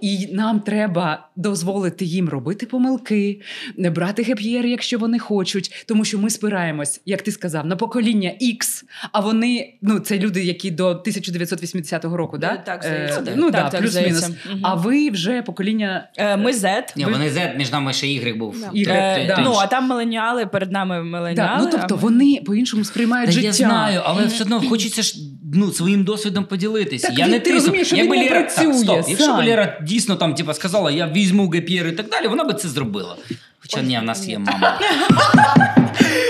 І нам треба дозволити їм робити помилки, не брати геп'єр, якщо вони хочуть, тому що ми спираємось, як ти сказав, на покоління X, а вони ну це люди, які до 1980 року, да? Так, здається. Е, ну Так, да, так, плюс-мінус. Мгм. А ви вже покоління Е, Ми Z. Ні, вони Z, між нами ще Y був. Е, да. Ну, а там меленіали, перед нами меленіали. Да, ну тобто ми- вони по-іншому сприймають Та життя. я знаю, але все одно хочеться ж ну, своїм досвідом поділитися. Так я він- не ти розумієш, що він не працює, стоп. Якщо б Лера дійсно там типа, сказала, я візьму ГПР і так далі, вона би це зробила. Хоча ні, в нас є мама.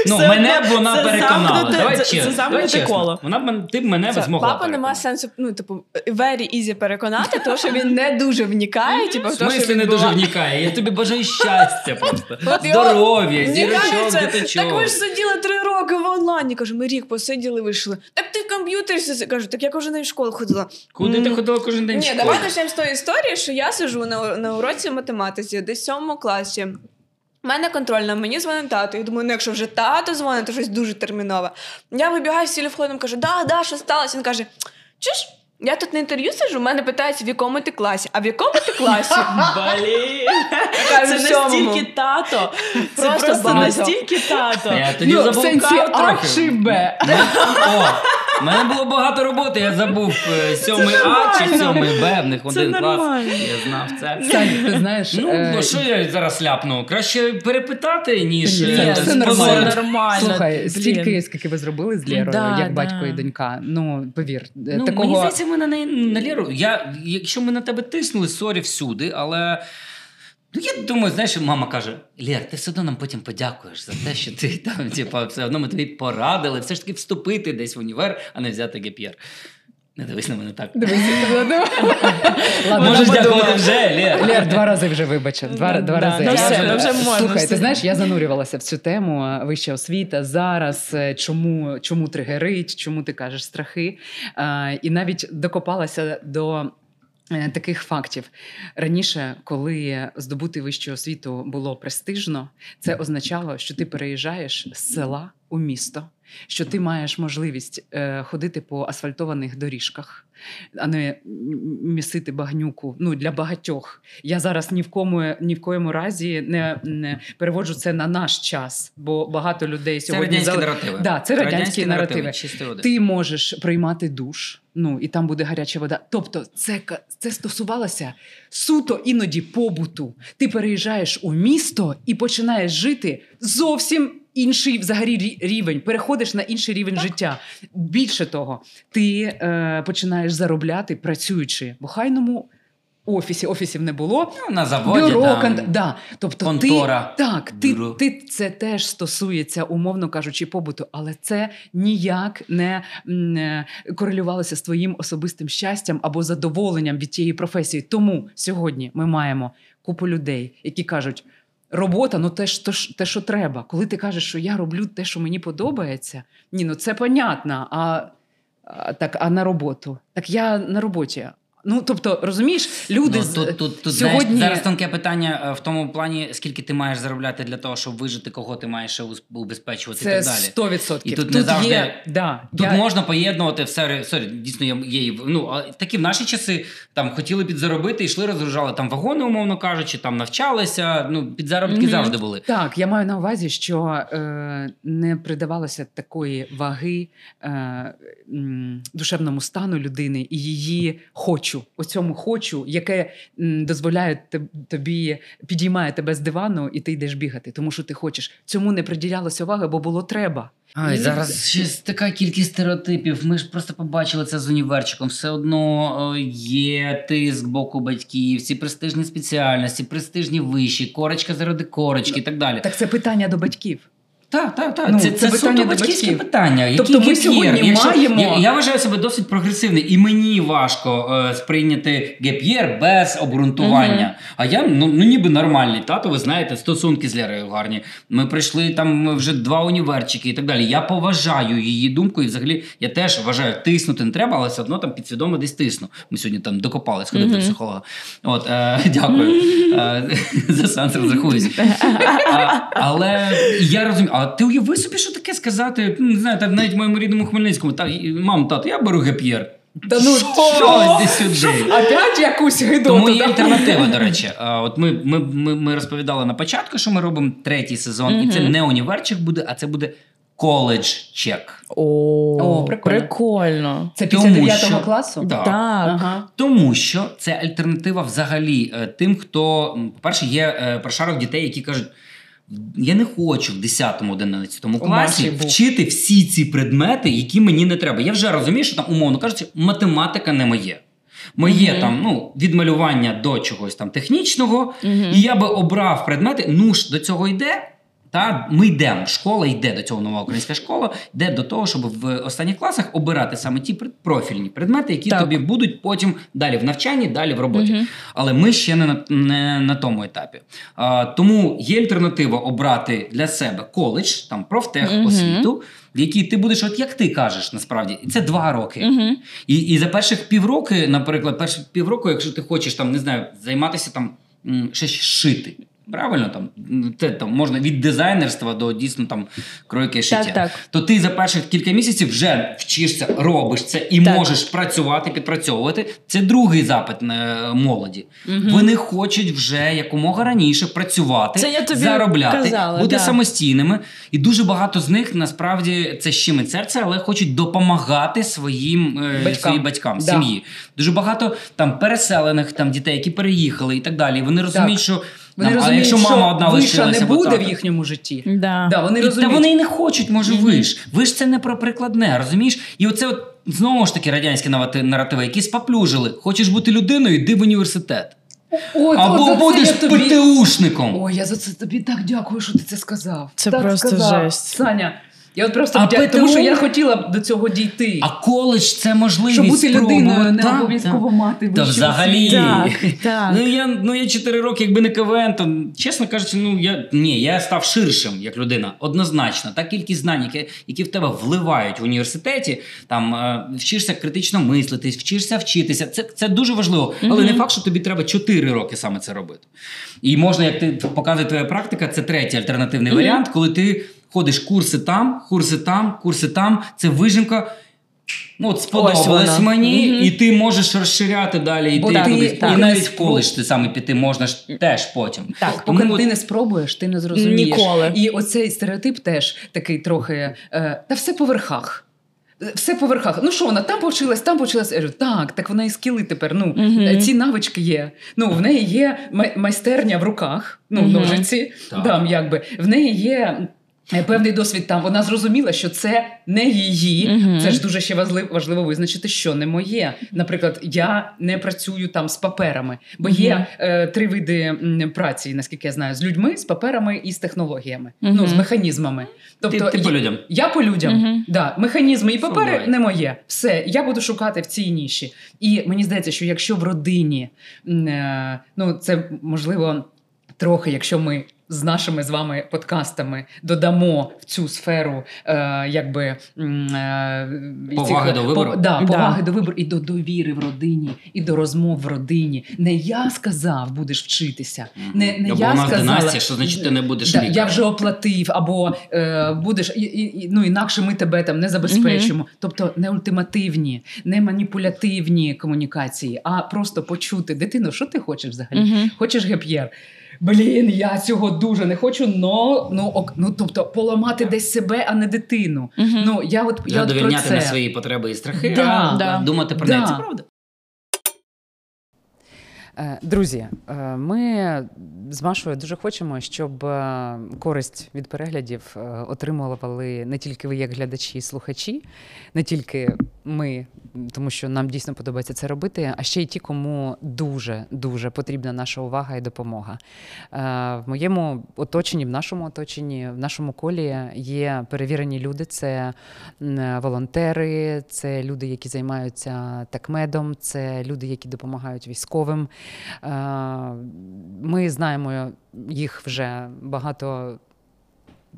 Ну, Це- мене б вона переконала. Давай це- чесно. давай чесно. коло. Вона б ти б мене Це, змогла. папа нема сенсу, ну, типу, very easy переконати, тому що він не дуже вникає, типу, В в те, що смислі не дуже відбувається. вникає. Я тобі бажаю щастя просто. Здоров'я, зірочок, діточок. Так ви ж сиділи три роки в онлайні. Кажу, ми рік посиділи, вийшли. Так ти в комп'ютері сиди». Кажу, так я кожен день в школу ходила. Куди ти ходила кожен день? в Ні, школу? давай почнемо з тої історії, що я сижу на, на уроці математиці, десь в сьомому класі. У мене контрольна, мені дзвонить тато. Я думаю, ну якщо вже тато дзвонить, то щось дуже термінове. Я вибігаю з телефоном, кажу, да, да, що сталося? Він каже: Чуєш, Я тут на інтерв'ю сижу, мене питають, в якому ти класі, а в якому ти класі? Блін. Це настільки тато. Це Просто настільки тато. Я тоді Ну, забув сенсі в мене було багато роботи, я забув е, сьомий А чи сьомий Б, в них один клас. Я знав це. Сань, ти знаєш, Ну, е, ну, що я зараз ляпну? Краще перепитати, ніж Ні, це нормально. нормально. Слухай, Блін. стільки, скільки ви зробили з Лєрою, Да, як да. батько і донька. Ну, повір, е, Ну, Мені здається, ми на неї на Лєру. Я, якщо ми на тебе тиснули, sorry всюди, але. Ну, я думаю, знаєш, мама каже: Лєр, ти все одно нам потім подякуєш за те, що ти там, типа, все одно ми тобі порадили, все ж таки вступити десь в універ, а не взяти геп'єр. Не дивись на мене так. Дивись, Можеш дякувати вже, Лєр. Лєр два рази вже вибачив. Два, два Да, рази. ну все, вже- ну вже можна Слухай, все. ти знаєш, я занурювалася в цю тему вища освіта зараз. е, Чому, чому тригерить, чому ти кажеш страхи? А, І навіть докопалася до. Е, Таких фактів. Раніше, коли здобути вищу освіту було престижно, це означало, що ти переїжджаєш з села у місто, що ти маєш можливість е, ходити по асфальтованих доріжках, а не місити багнюку. Ну для багатьох. Я зараз ні в кому ні в коєму разі не, не переводжу це на наш час, бо багато людей сьогодні Це радянські зали- наративи. Да, це радянські наративи. чистої води. Ти можеш приймати душ, ну і там буде гаряча вода. Тобто, це це стосувалося суто іноді побуту. Ти переїжджаєш у місто і починаєш жити зовсім. Інший взагалі рівень, переходиш на інший рівень життя. Більше того, ти е, починаєш заробляти працюючи в охайному офісі. Офісів не було. Ну, на заводі, Бюро, там, кон... да. тобто контора, ти, так, ти, бюро. ти це теж стосується, умовно кажучи, побуту, але це ніяк не м, е, корелювалося з твоїм особистим щастям або задоволенням від тієї професії. Тому сьогодні ми маємо купу людей, які кажуть. Робота, ну те, ж- те, що треба. Коли ти кажеш, що я роблю те, що мені подобається, ні, ну це понятно. А, а, так, а на роботу? Так я на роботі. Ну, тобто, розумієш, люди Ну, тут, тут, тут сьогодні знаєш, зараз тонке питання е, в тому плані, скільки ти маєш заробляти для того, щоб вижити, кого ти маєш убезпечувати і це так далі. 100%. І тут не завжди- є, да, Тут я, можна поєднувати все. Sorry, дійсно, є, ну, такі в наші часи там хотіли підзаробити, йшли, розгружали там вагони, умовно кажучи, там навчалися. Ну, підзаробітки Мгм. завжди були. Так, я маю на увазі, що е, не придавалося такої ваги е, душевному стану людини і її хочу, оцьому хочу, яке дозволяє тобі, підіймає тебе з дивану, і ти йдеш бігати, тому що ти хочеш. Цьому не приділялося уваги, бо було треба. Ай, зараз ще така кількість стереотипів. Ми ж просто побачили це з універчиком. Все одно е, є тиск з боку батьків, ці престижні спеціальності, престижні виші, корочка заради корочки і так далі. Так це питання до батьків. Так, так, так. Ну, це, це це, суто батьківське батьків. питання. Тобто ми сьогодні Якщо- маємо- Я, я вважаю себе досить прогресивний, і мені важко е, сприйняти геп'єр без обґрунтування. А я ну, ну ніби нормальний. Тато, ви знаєте, стосунки з Лярою гарні. Ми прийшли там вже два універчики і так далі. Я поважаю її думку, і взагалі я теж вважаю, тиснути не треба, але все одно там підсвідомо десь тисну. Ми сьогодні там докопались ходити до психолога. От, е, дякую. Е, за сеанс розрахуюсь. Але я розумію, а ти уяви собі, що таке сказати? Ну, Не знаю, так навіть моєму рідному Хмельницькому, та мам, тато, я беру геп'єр. Та ну Що сюди? Опять якусь гидоту. Тому є альтернатива, до речі. А, От ми, ми, ми, ми розповідали на початку, що ми робимо третій сезон, і це не універчик буде, а це буде коледж чек. О, О, прикольно. прикольно. Це після Тому 9 класу? Так. Так. Ага. Тому що це альтернатива взагалі е, тим, хто, по-перше, є е, прошарок дітей, які кажуть. Я не хочу в 10-11 класі вчити всі ці предмети, які мені не треба. Я вже розумію, що там, умовно кажучи, математика не моє. Моє Мгм. там ну, від малювання до чогось там технічного, Мгм. і я би обрав предмети. Ну ж до цього йде. Та ми йдемо. Школа йде до цього нова українська школа, йде до того, щоб в останніх класах обирати саме ті профільні предмети, які Так. тобі будуть потім далі в навчанні, далі в роботі. Мгм. Але ми ще не на, не на тому етапі. А, тому є альтернатива обрати для себе коледж, там профтех Мгм. освіту, в якій ти будеш, от як ти кажеш, насправді, і це два роки. Мгм. І, і за перших півроки, наприклад, перші півроку, якщо ти хочеш там, не знаю, займатися там щось шити. Правильно, там це там можна від дизайнерства до дійсно там кройки шиття. Так, так. То ти за перших кілька місяців вже вчишся, робиш це і Так. можеш працювати, підпрацьовувати. Це другий запит на молоді. Вони хочуть вже якомога раніше працювати, Це я тобі заробляти, казала, бути да. самостійними. І дуже багато з них насправді це щемить серце, але хочуть допомагати своїм е, Батькам. своїм батькам, Да. сім'ї. Дуже багато там переселених там дітей, які переїхали і так далі. Вони розуміють, що Вони там, розуміють, якщо мама що одна виша лишилася, не бо буде так. в їхньому житті. Да. Да, вони і, розуміють. Та вони і не хочуть, може, виш. Виш це не про прикладне, розумієш? І оце от знову ж таки радянські навати- наративи, які споплюжили. Хочеш бути людиною, йди в університет. Ой, Або будеш тобі- ПТУшником. Ой, я за це тобі так дякую, що ти це сказав. Це так просто сказав. жесть. Саня, я от просто А вдя... тому що я хотіла б до цього дійти. А коледж це можливість Щоб бути людиною, не Так, обов'язково так. мати Та взагалі. Так, так. Ну я ну я 4 роки, якби не КВН, то чесно кажучи, ну я ні, я став ширшим як людина. Однозначно, та кількість знань, які, які в тебе вливають в університеті, там е, вчишся критично мислитись, вчишся вчитися. Це, це дуже важливо. Але не факт, що тобі треба 4 роки саме це робити. І можна, як ти показує твоя практика, це третій альтернативний варіант, коли ти ходиш курси там, курси там, курси там. Це вижимка. Ну, от сподобалось мені, Мгм. і ти можеш розширяти далі Бо ти- кудись. так. І навіть в коледж ти саме піти можна ж теж потім. Так, Тому Поки от- ти не спробуєш, ти не зрозумієш. Ніколи. І оцей стереотип теж такий трохи. Е, та все по верхах. Е, Все по верхах. Ну що вона там повчилась, там повчилась. Я кажу, так, так вона і скіли тепер. Ну е, ці навички є. Ну в неї є май- майстерня в руках, ну Мгм. ножиці. Там якби в неї є. Е, Певний досвід там вона зрозуміла, що це не її. Мгм. Це ж дуже ще важливо, важливо визначити, що не моє. Наприклад, я не працюю там з паперами, бо є е, три види праці, наскільки я знаю, з людьми, з паперами і з технологіями, ну з механізмами. Тобто ти, ти по людям. я по людям, да, механізми і папери давай. не моє. Все, я буду шукати в цій ніші. І мені здається, що якщо в родині, е, ну це можливо трохи, якщо ми. З нашими з вами подкастами додамо в цю сферу е, якби е, Поваги до вибору? По, да, Да. поваги до вибору і до довіри в родині, і до розмов в родині. Не я сказав, будеш вчитися. Не, не Або я сказала, династія, що значить ти не будеш Да, лікарем. я вже оплатив, або е, будеш і, і, ну інакше ми тебе там не забезпечимо. Тобто не ультимативні, не маніпулятивні комунікації, а просто почути дитину, що ти хочеш взагалі? Мгм. Хочеш геп'єр? Блін, я цього дуже не хочу, но ну ок, ну тобто поламати десь себе, а не дитину. Мгм. Ну я от я от про це. на свої потреби і страхи, Да, а да. думати про Да. неї. Це правда. Е, Друзі, е, ми з Машою дуже хочемо, щоб е, користь від переглядів отримували не тільки ви, як глядачі і слухачі, не тільки ми, тому що нам дійсно подобається це робити, а ще й ті, кому дуже дуже потрібна наша увага і допомога. Е, В моєму оточенні, в нашому оточенні, в нашому колі є перевірені люди. Це волонтери, це люди, які займаються такмедом, це люди, які допомагають військовим. Е, Ми знаємо їх вже багато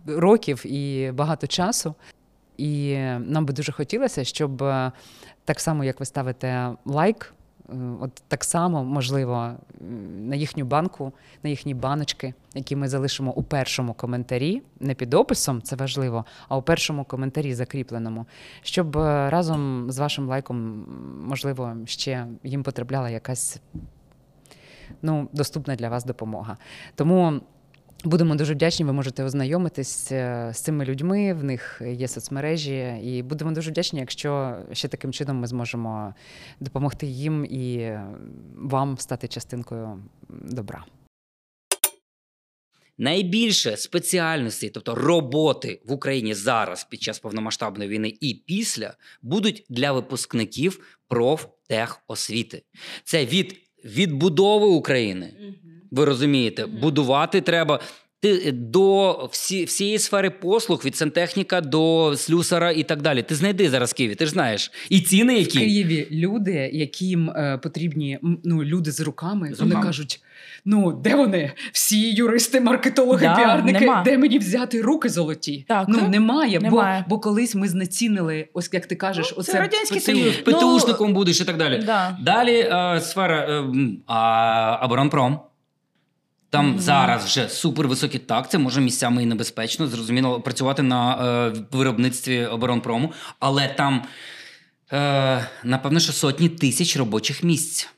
років і багато часу. І нам би дуже хотілося, щоб е, так само, як ви ставите лайк, е, от так само, можливо, на їхню банку, на їхні баночки, які ми залишимо у першому коментарі, не під описом, це важливо, а у першому коментарі закріпленому, щоб е, разом з вашим лайком, можливо, ще їм потрапляла якась ну, доступна для вас допомога. Тому будемо дуже вдячні. Ви можете ознайомитись е, з цими людьми. В них є соцмережі, і будемо дуже вдячні, якщо ще таким чином ми зможемо допомогти їм і вам стати частинкою добра. Найбільше спеціальностей, тобто роботи в Україні зараз під час повномасштабної війни і після, будуть для випускників профтехосвіти. Це від відбудови України. Ви розумієте, будувати треба. Ти до всі, всієї сфери послуг від сантехніка до слюсара і так далі. Ти знайди зараз в Києві, ти ж знаєш. І ціни, В Києві люди, яким е, потрібні ну, люди з руками, З вони руками. кажуть: ну де вони? Всі юристи, маркетологи, Да, піарники, нема. де мені взяти руки золоті? Так, ну так. немає, Немає. Бо, бо колись ми знецінили, ось як ти кажеш, Ну, оце радянський оце- союз, Ну, будеш і так далі. Да. Далі е, сфера е, оборонпром. Там зараз вже супервисокі так, це може місцями і небезпечно, зрозуміло, працювати на е, виробництві оборонпрому, але там, е, напевно, що сотні тисяч робочих місць.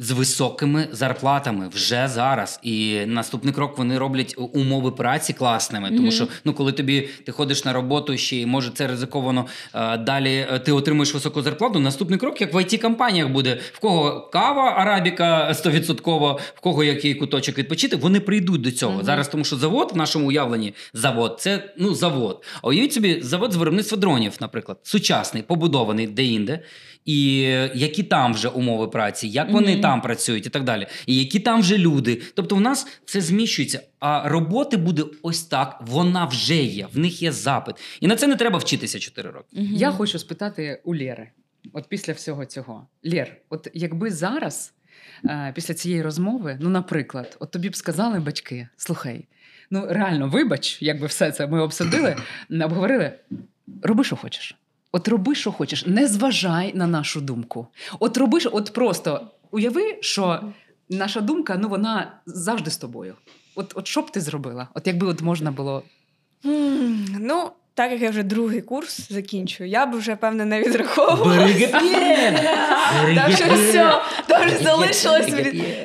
З високими зарплатами вже зараз. І наступний крок вони роблять умови праці класними. Тому що ну, коли тобі ти ходиш на роботу ще й може це ризиковано е, далі е, ти отримуєш високу зарплату. Наступний крок, як в it компаніях буде, в кого кава арабіка 100%, в кого який куточок відпочити, вони прийдуть до цього. Зараз, тому що завод в нашому уявленні завод це ну завод. А уявіть собі, завод з виробництва дронів, наприклад, сучасний, побудований де-інде. І які там вже умови праці, як вони Мгм. там працюють, і так далі, і які там вже люди. Тобто, в нас все зміщується. А роботи буде ось так. Вона вже є, в них є запит, і на це не треба вчитися 4 роки. Я хочу спитати у Лєри, от після всього цього. Лєр, от якби зараз, е, після цієї розмови, ну, наприклад, от тобі б сказали батьки: слухай, ну реально, вибач, якби все це ми обсудили, обговорили, роби, що хочеш. От роби, що хочеш, не зважай на нашу думку. От роби, от просто уяви, що наша думка, ну вона завжди з тобою. От, от що б ти зробила? От якби от можна було Mm, Ну, так як я вже другий курс закінчую, я б вже певно не відраховувала. Там ще все, там вже залишилось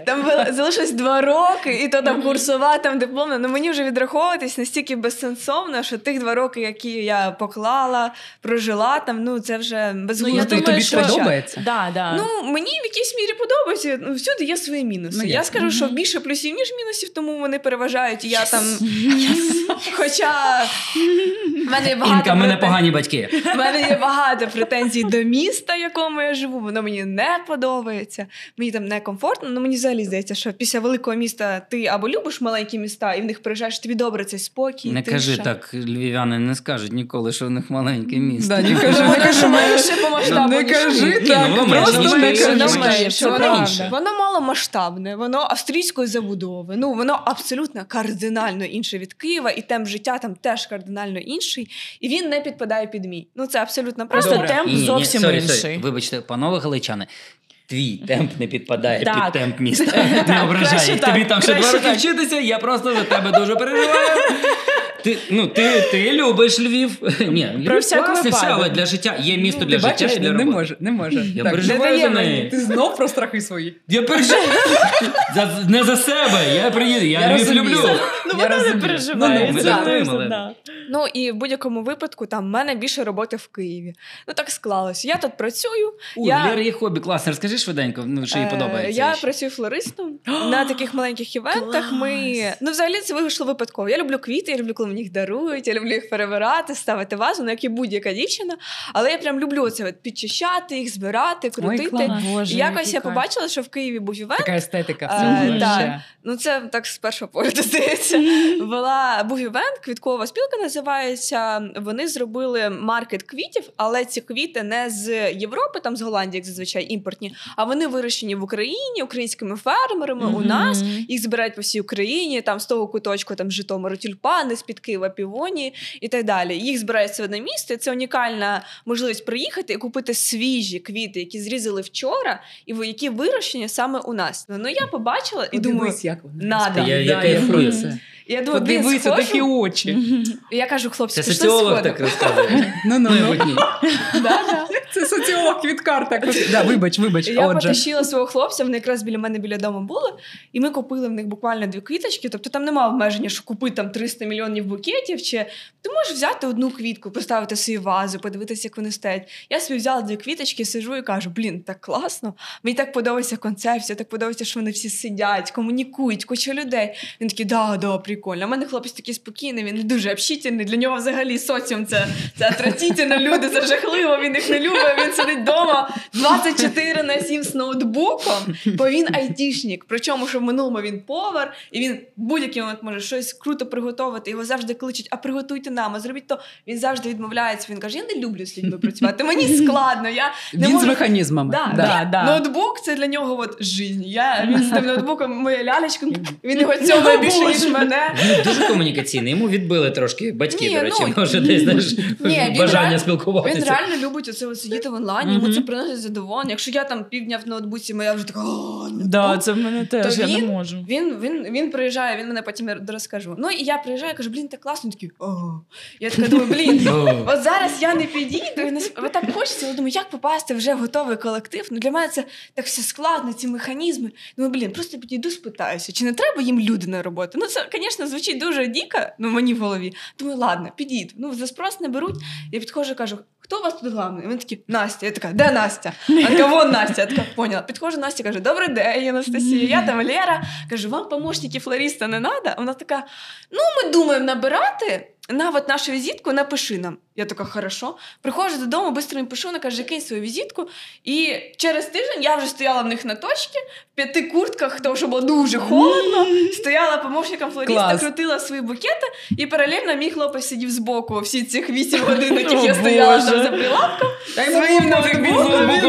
там залишилось два роки, і то там курсова, там дипломна. Ну мені вже відраховуватись настільки безсенсовно, що тих два роки, які я поклала, прожила там, ну це вже безглуздо. я тобі що- подобається? Да, да. Ну, мені в якійсь мірі подобається. Ну, всюди є свої мінуси. Ну, я скажу, що більше плюсів, ніж мінусів, тому вони переважають. І я там. Хоча в мене є багато Інка, в мене погані батьки. в мене є багато претензій до міста, в якому я живу. Воно мені не подобається. Мені там некомфортно. Ну мені взагалі здається, що після великого міста ти або любиш маленькі міста, і в них приїжджаєш, тобі добре цей спокій. Не тиша. кажи так, львів'яни не скажуть ніколи, що в них маленьке місто. Да, не кажи, не кажи. менше по масштабу. Не кажи так, ну, воно менше, просто не кажи. Воно воно маломасштабне, воно австрійської забудови. Ну воно абсолютно кардинально інше від Києва, і темп життя там теж кардинально інший. І він не підпадає під мій. Ну це абсолютно Просто правда. темп Ні, ні, зовсім sorry, інший. sorry. Вибачте, панове галичани. Твій темп не підпадає Так. під темп міста. Не ображай. краще Тобі там ще два роки вчитися, я просто за тебе дуже переживаю. Ти, ну, ти, ти любиш Львів. Ні, Львів класний, все, але для життя є місто Ти для життя бачиш, і для не, роботи. може, не може. Я Так, переживаю не за неї. Ти знов про страхи свої. Я переживаю. За- Не за себе. Я приїду, я, Я Львів розумію. люблю. Ну, вона не переживає. Ну, ну, ми це так да. Ну і в будь-якому випадку там в мене більше роботи в Києві. Ну так склалось. Я тут працюю. У я... Лєри є хобі класне. Розкажи швиденько, ну, що їй Е, подобається. Я ще. працюю флористом на таких маленьких івентах. Ми ну взагалі це вийшло випадково. Я люблю квіти, я люблю, коли мені їх дарують, я люблю їх перебирати, ставити вазу, ну як і будь-яка дівчина. Але я прям люблю це от підчищати їх, збирати, крутити. клас. Боже, І якось я побачила, що в Києві був івент. Така естетика Е. Ну, це так з першого погляду здається. Була був івент, квіткова спілка називається. Вони зробили маркет квітів, але ці квіти не з Європи, там з Голландії, як зазвичай імпортні, а вони вирощені в Україні українськими фермерами. У нас їх збирають по всій Україні, там з того куточку, там Житомиру тюльпани, з під Києва півоні і так далі. Їх збирається в одне місце. Це унікальна можливість приїхати і купити свіжі квіти, які зрізали вчора, і ви- які вирощені саме у нас. Ну я побачила і думаю, як вона надо. розповідає Я- я кайфую. Я думаю, Подивися, схожу. такі очі. Я кажу, хлопці, Це пішли соціолог так розказує. Ну, ну, ну. Це соціолог квіткар так. Да, вибач, вибач. Я Отже. потащила свого хлопця, вони якраз біля мене біля дому були, і ми купили в них буквально дві квіточки. Тобто там немає обмеження, що купити там 300 мільйонів букетів. Чи ти можеш взяти одну квітку, поставити свою вазу, подивитися, як вони стоять. Я собі взяла дві квіточки, сижу і кажу: блін, так класно. Мені так подобається концепція, так подобається, що вони всі сидять, комунікують, куча людей. Він такий, да, да, прикольно. У мене хлопець такий спокійний, він не дуже общительний. Для нього взагалі соціум це, це отвратительно, люди, це жахливо, він їх не любить, він сидить вдома 24 на 7 з ноутбуком, бо він айтішник. Причому, що в минулому він повар, і він будь-який момент може щось круто приготувати. Його завжди кличуть, а приготуйте нам, а зробіть то. Він завжди відмовляється. Він каже: Я не люблю з людьми працювати. Мені складно. Я не Він з можу механізмами. Да, Да. Да, да. Ноутбук це для нього от жизнь. Я він з тим ноутбуком, моя лялечка, він його цьому більше, ніж мене. Він дуже комунікаційний. Йому відбили трошки батьки, Ні, до речі, ну, може, десь знаєш, Ні, він бажання реально- спілкуватися. Він реально любить оце сидіти в онлайні, йому це приносить задоволення. Якщо я там півдня в ноутбуці, моя вже така. Ну, Да, ну». це в мене теж, я не він- можу. Він, він, він приїжджає, він мене потім розкажу. Ну і я приїжджаю, кажу, блін, так класно. Такий, о. Я така думаю, блін, от зараз я не підійду, не от так хочеться. Я думаю, як попасти вже в готовий колектив. Ну для мене це так все складно, ці механізми. Думаю, блін, просто підійду, спитаюся, чи не треба їм люди на роботу. Ну це, звісно, звучить дуже дико, ну мені в голові. Думаю, ладно, підійду. Ну за спрос не беруть. Я підходжу, кажу. Хто у вас тут главний? Вони такі, Настя. Я така, де Настя? А кого Настя? Я така, поняла. Підходжу Настя, каже, добрий день, Анастасія. Я там Лера. Кажу, вам помощники флориста не треба? Вона така, ну ми думаємо набирати. На от нашу візитку напиши нам. Я така, хорошо. Приходжу додому, швидко їм пишу, вона каже, кинь свою візитку. І через тиждень я вже стояла в них на точці, в п'яти куртках, тому що було дуже холодно. Стояла помощником флориста, Клас. крутила свої букети, і паралельно мій хлопець сидів збоку всі цих вісім годин, яких я стояла там за прилавком. Своїм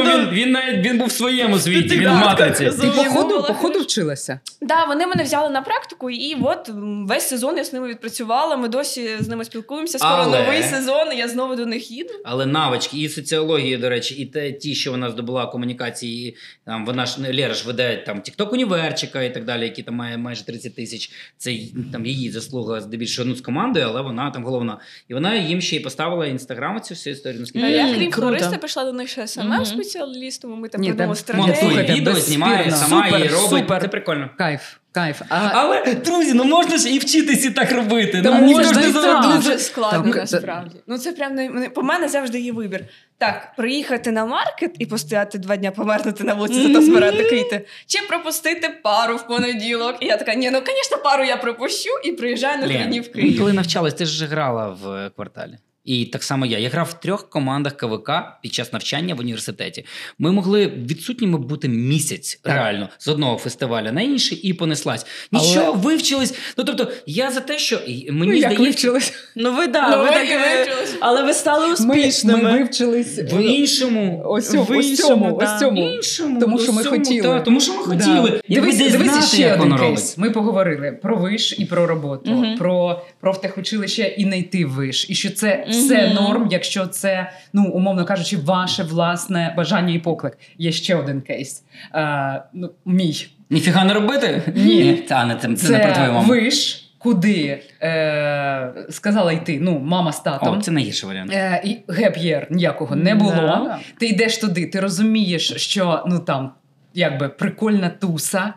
він, він, навіть він був в своєму світі, він в Так, матриці. так, Ти походу, походу вчилася. Да, вони мене взяли на практику, і от весь сезон я з ними відпрацювала. Ми досі з ними спілкуємося. Скоро Але- новий сезон, і я знову до них їду. Але навички і соціології, до речі, і те, ті, що вона здобула комунікації, і, там вона ж Лера ж веде там TikTok універчика і так далі, які там має майже 30 тисяч. Це там її заслуга здебільшого ну, з командою, але вона там головна. І вона їм ще й поставила інстаграм цю всю історію. Наскільки А я я крім флориста пішла до них ще smm спеціалістом. Ми там Ні, придумали стратегію. монтує відео, знімає сама Супер, і робить. супер. Це прикольно. Кайф, кайф. А, Але друзі, ну можна ж і вчитися так робити. Та ну, можна і так. Дуже складно Там, насправді. Ну це прям не по мене завжди є вибір. Так, приїхати на маркет і постояти два дня, померзнути на вулиці, зато збирати квіти. Чи пропустити пару в понеділок. І я така, ні, ну звісно, пару я пропущу і приїжджаю на три дні в Київ. коли навчалась, ти ж грала в кварталі. І так само я. Я грав в трьох командах КВК під час навчання в університеті. Ми могли відсутніми бути місяць Так. реально з одного фестиваля на інший і понеслась. Нічого, Але- вивчились. Ну тобто, я за те, що мені ну, як здається, вивчились? Ну ви да, Ну, ви ви так, і е, вивчились. але ви стали успішними. ми вивчились в іншому. ось цьому, в ось іншому, цьому, да. цьому. Іншому, Тому що ми усьому, хотіли. та, тому що ми хотіли. Да. Дивись, дивись знати, ще як один кейс. Ми поговорили про виш і про роботу, Мгм. про профтехучилище і не йти в виш. І що це все норм, якщо це, ну умовно кажучи, ваше власне бажання і поклик. Є ще один кейс. Е, ну, мій. Ніфіга не робити? Ні. Та, не, це, це, не про твою маму. виш, куди е, сказала йти. Ну, мама з татом. О, це найгірший варіант. Е, і геп'єр ніякого не було. Да. Ти йдеш туди, ти розумієш, що ну там якби прикольна туса,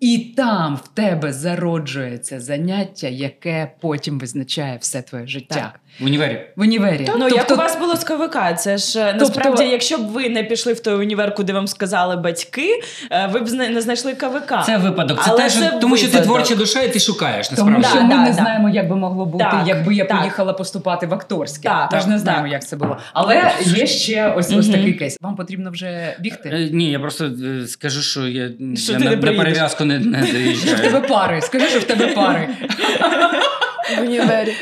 і там в тебе зароджується заняття, яке потім визначає все твоє життя. Так. В універі. В універі. Ну, як у вас було з КВК? Це ж е, насправді, якщо б ви не пішли в той універ, куди вам сказали батьки, е, ви б зна- не знайшли КВК. Це випадок. Це Але теж, це тому що ти творча душа, і ти шукаєш Тому насправді. що Да, ми да, не да. знаємо, як би могло бути, Так, якби я так. поїхала поступати в акторське. Так, Ми ж не знаємо, так. як це було. Але є ще ось, ось такий кейс. Вам потрібно вже бігти. Е, Ні, я просто скажу, що я, Що я на, не на перев'язку не, не Що в тебе пари? Скажи, що в тебе пари. В універі.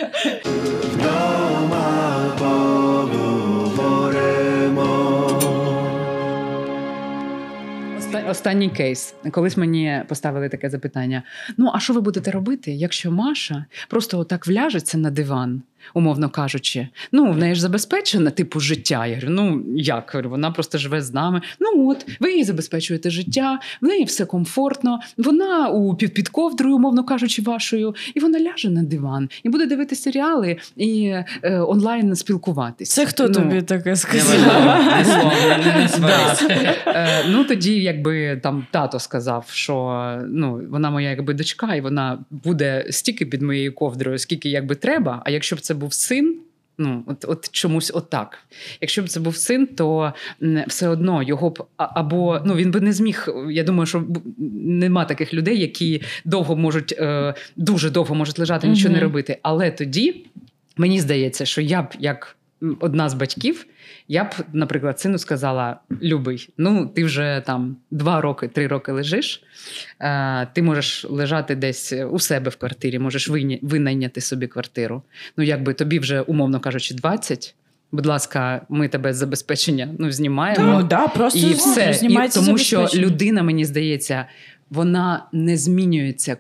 Останній кейс. Колись мені поставили таке запитання: ну, а що ви будете робити, якщо Маша просто отак вляжеться на диван, умовно кажучи? Ну, в неї ж забезпечене типу життя. Я говорю, ну як? Вона просто живе з нами. Ну от, ви їй забезпечуєте життя, в неї все комфортно, вона у під, під ковдрою, умовно кажучи, вашою, і вона ляже на диван і буде дивитися серіали і е, онлайн спілкуватися. Це хто Ну, тобі таке сказав? Е, ну тоді, якби там тато сказав, що ну вона моя якби дочка, і вона буде стільки під моєю ковдрою, скільки якби треба. А якщо б це був син. Ну, от, от чомусь отак. Якщо б це був син, то все одно його б або ну він би не зміг. Я думаю, що нема таких людей, які довго можуть е, дуже довго можуть лежати, нічого не робити. Але тоді мені здається, що я б як одна з батьків, я б, наприклад, сину сказала: Любий, ну ти вже там два роки, три роки лежиш. Е, ти можеш лежати десь у себе в квартирі, можеш винайняти собі квартиру. Ну, якби тобі вже, умовно кажучи, 20. Будь ласка, ми тебе з забезпечення ну, знімаємо. Ну, да, просто і все. І, тому що людина, мені здається, вона не змінюється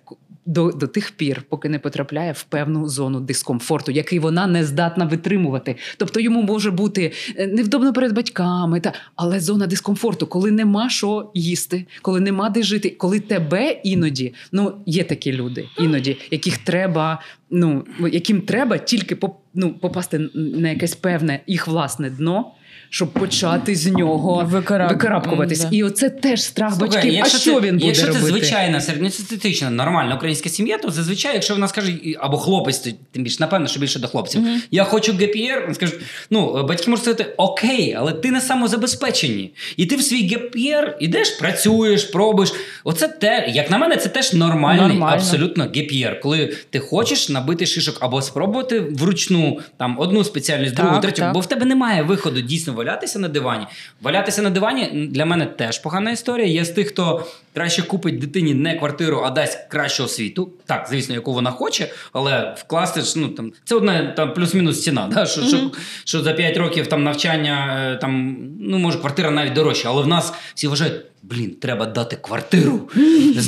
до, до тих пір, поки не потрапляє в певну зону дискомфорту, який вона не здатна витримувати. Тобто йому може бути е, невдобно перед батьками, та але зона дискомфорту, коли нема що їсти, коли нема де жити, коли тебе іноді ну є такі люди, іноді, яких треба, ну яким треба тільки ну, попасти на якесь певне їх власне дно. Щоб почати з нього Викараб- викарабкуватись. М, да. І оце теж страх Слухай, батьків. А якщо що це, він буде якщо робити? це звичайна середньостатистична нормальна українська сім'я, то зазвичай, якщо вона скаже, або хлопець, то тим більше, напевно, що більше до хлопців. Я хочу ГПР, він скаже, ну, батьки можуть сказати, окей, але ти на самозабезпеченні. І ти в свій ГПР ідеш, працюєш, пробуєш. Оце те, як на мене, це теж нормальний, Нормально. абсолютно ГПР. Коли ти хочеш набити шишок або спробувати вручну там одну спеціальність, другу, Так, третю, так. бо в тебе немає виходу дійсно валятися на дивані. Валятися на дивані для мене теж погана історія. Я з тих, хто краще купить дитині не квартиру, а дасть кращу освіту. Так, звісно, яку вона хоче, але вкласти ж, ну там це одна там плюс-мінус ціна. Да? Що, що, що за 5 років там навчання, е, там ну може квартира навіть дорожча, але в нас всі вважають. Блін, треба дати квартиру,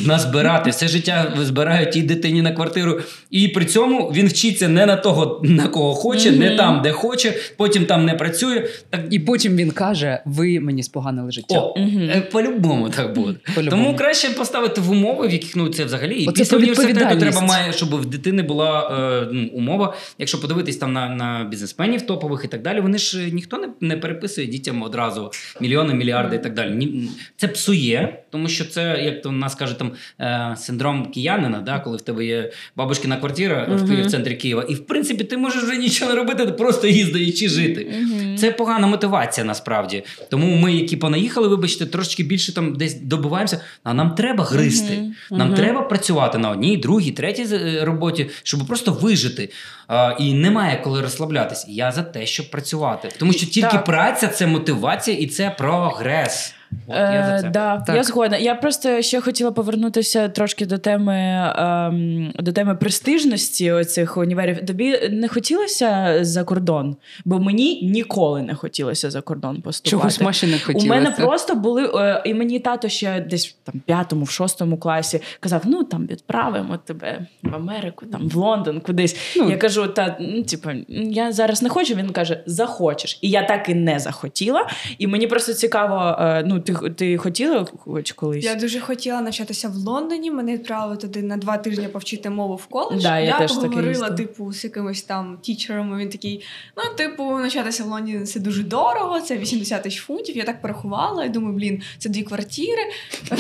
назбирати. Все життя збирають тій дитині на квартиру. І при цьому він вчиться не на того, на кого хоче, не там, де хоче, потім там не працює. Так І потім він каже: ви мені споганили життя. о, е, по-любому так буде. По-любому. Тому краще поставити в умови, в яких ну це взагалі і Оце після університету треба має, щоб в дитини була е, ну, умова. Якщо подивитись там на, на бізнесменів топових і так далі, вони ж е, ніхто не, не переписує дітям одразу мільйони, мільярди і так далі. Ні, це псує, тому що це, як то в нас каже, там е, синдром киянина, да, коли в тебе є бабушкина квартира в, Ки- в центрі Києва, і в принципі ти можеш вже нічого не робити, ти просто їздити жити. Це погана мотивація насправді. Тому ми, які понаїхали, вибачте, трошечки більше там десь добиваємося. А нам треба гристи. Нам треба працювати на одній, другій, третій е, роботі, щоб просто вижити. А, і немає коли розслаблятись. Я за те, щоб працювати. Тому що тільки Так. праця це мотивація і це прогрес. От я за це. Е, да, Так. я згодна. Я просто ще хотіла повернутися трошки до теми ем, до теми престижності оцих універів. Тобі не хотілося за кордон? Бо мені ніколи не хотілося за кордон поступати. Чогось Маші не хотілося. У мене просто були, е, і мені тато ще десь в там п'ятому, в шостому класі казав: ну там відправимо тебе в Америку, там в Лондон, кудись. Ну. я кажу, та ну, типу, я зараз не хочу. Він каже, захочеш. І я так і не захотіла. І мені просто цікаво, е, ну ти, ти хотіла хоч колись? Я дуже хотіла навчатися в Лондоні. Мене відправили туди на два тижні повчити мову в коледж. Да, я теж поговорила, типу, з якимось там тічером. Він такий: ну, типу, навчатися в Лондоні це дуже дорого, це 80 тисяч фунтів. Я так порахувала і думаю, блін, це дві квартири.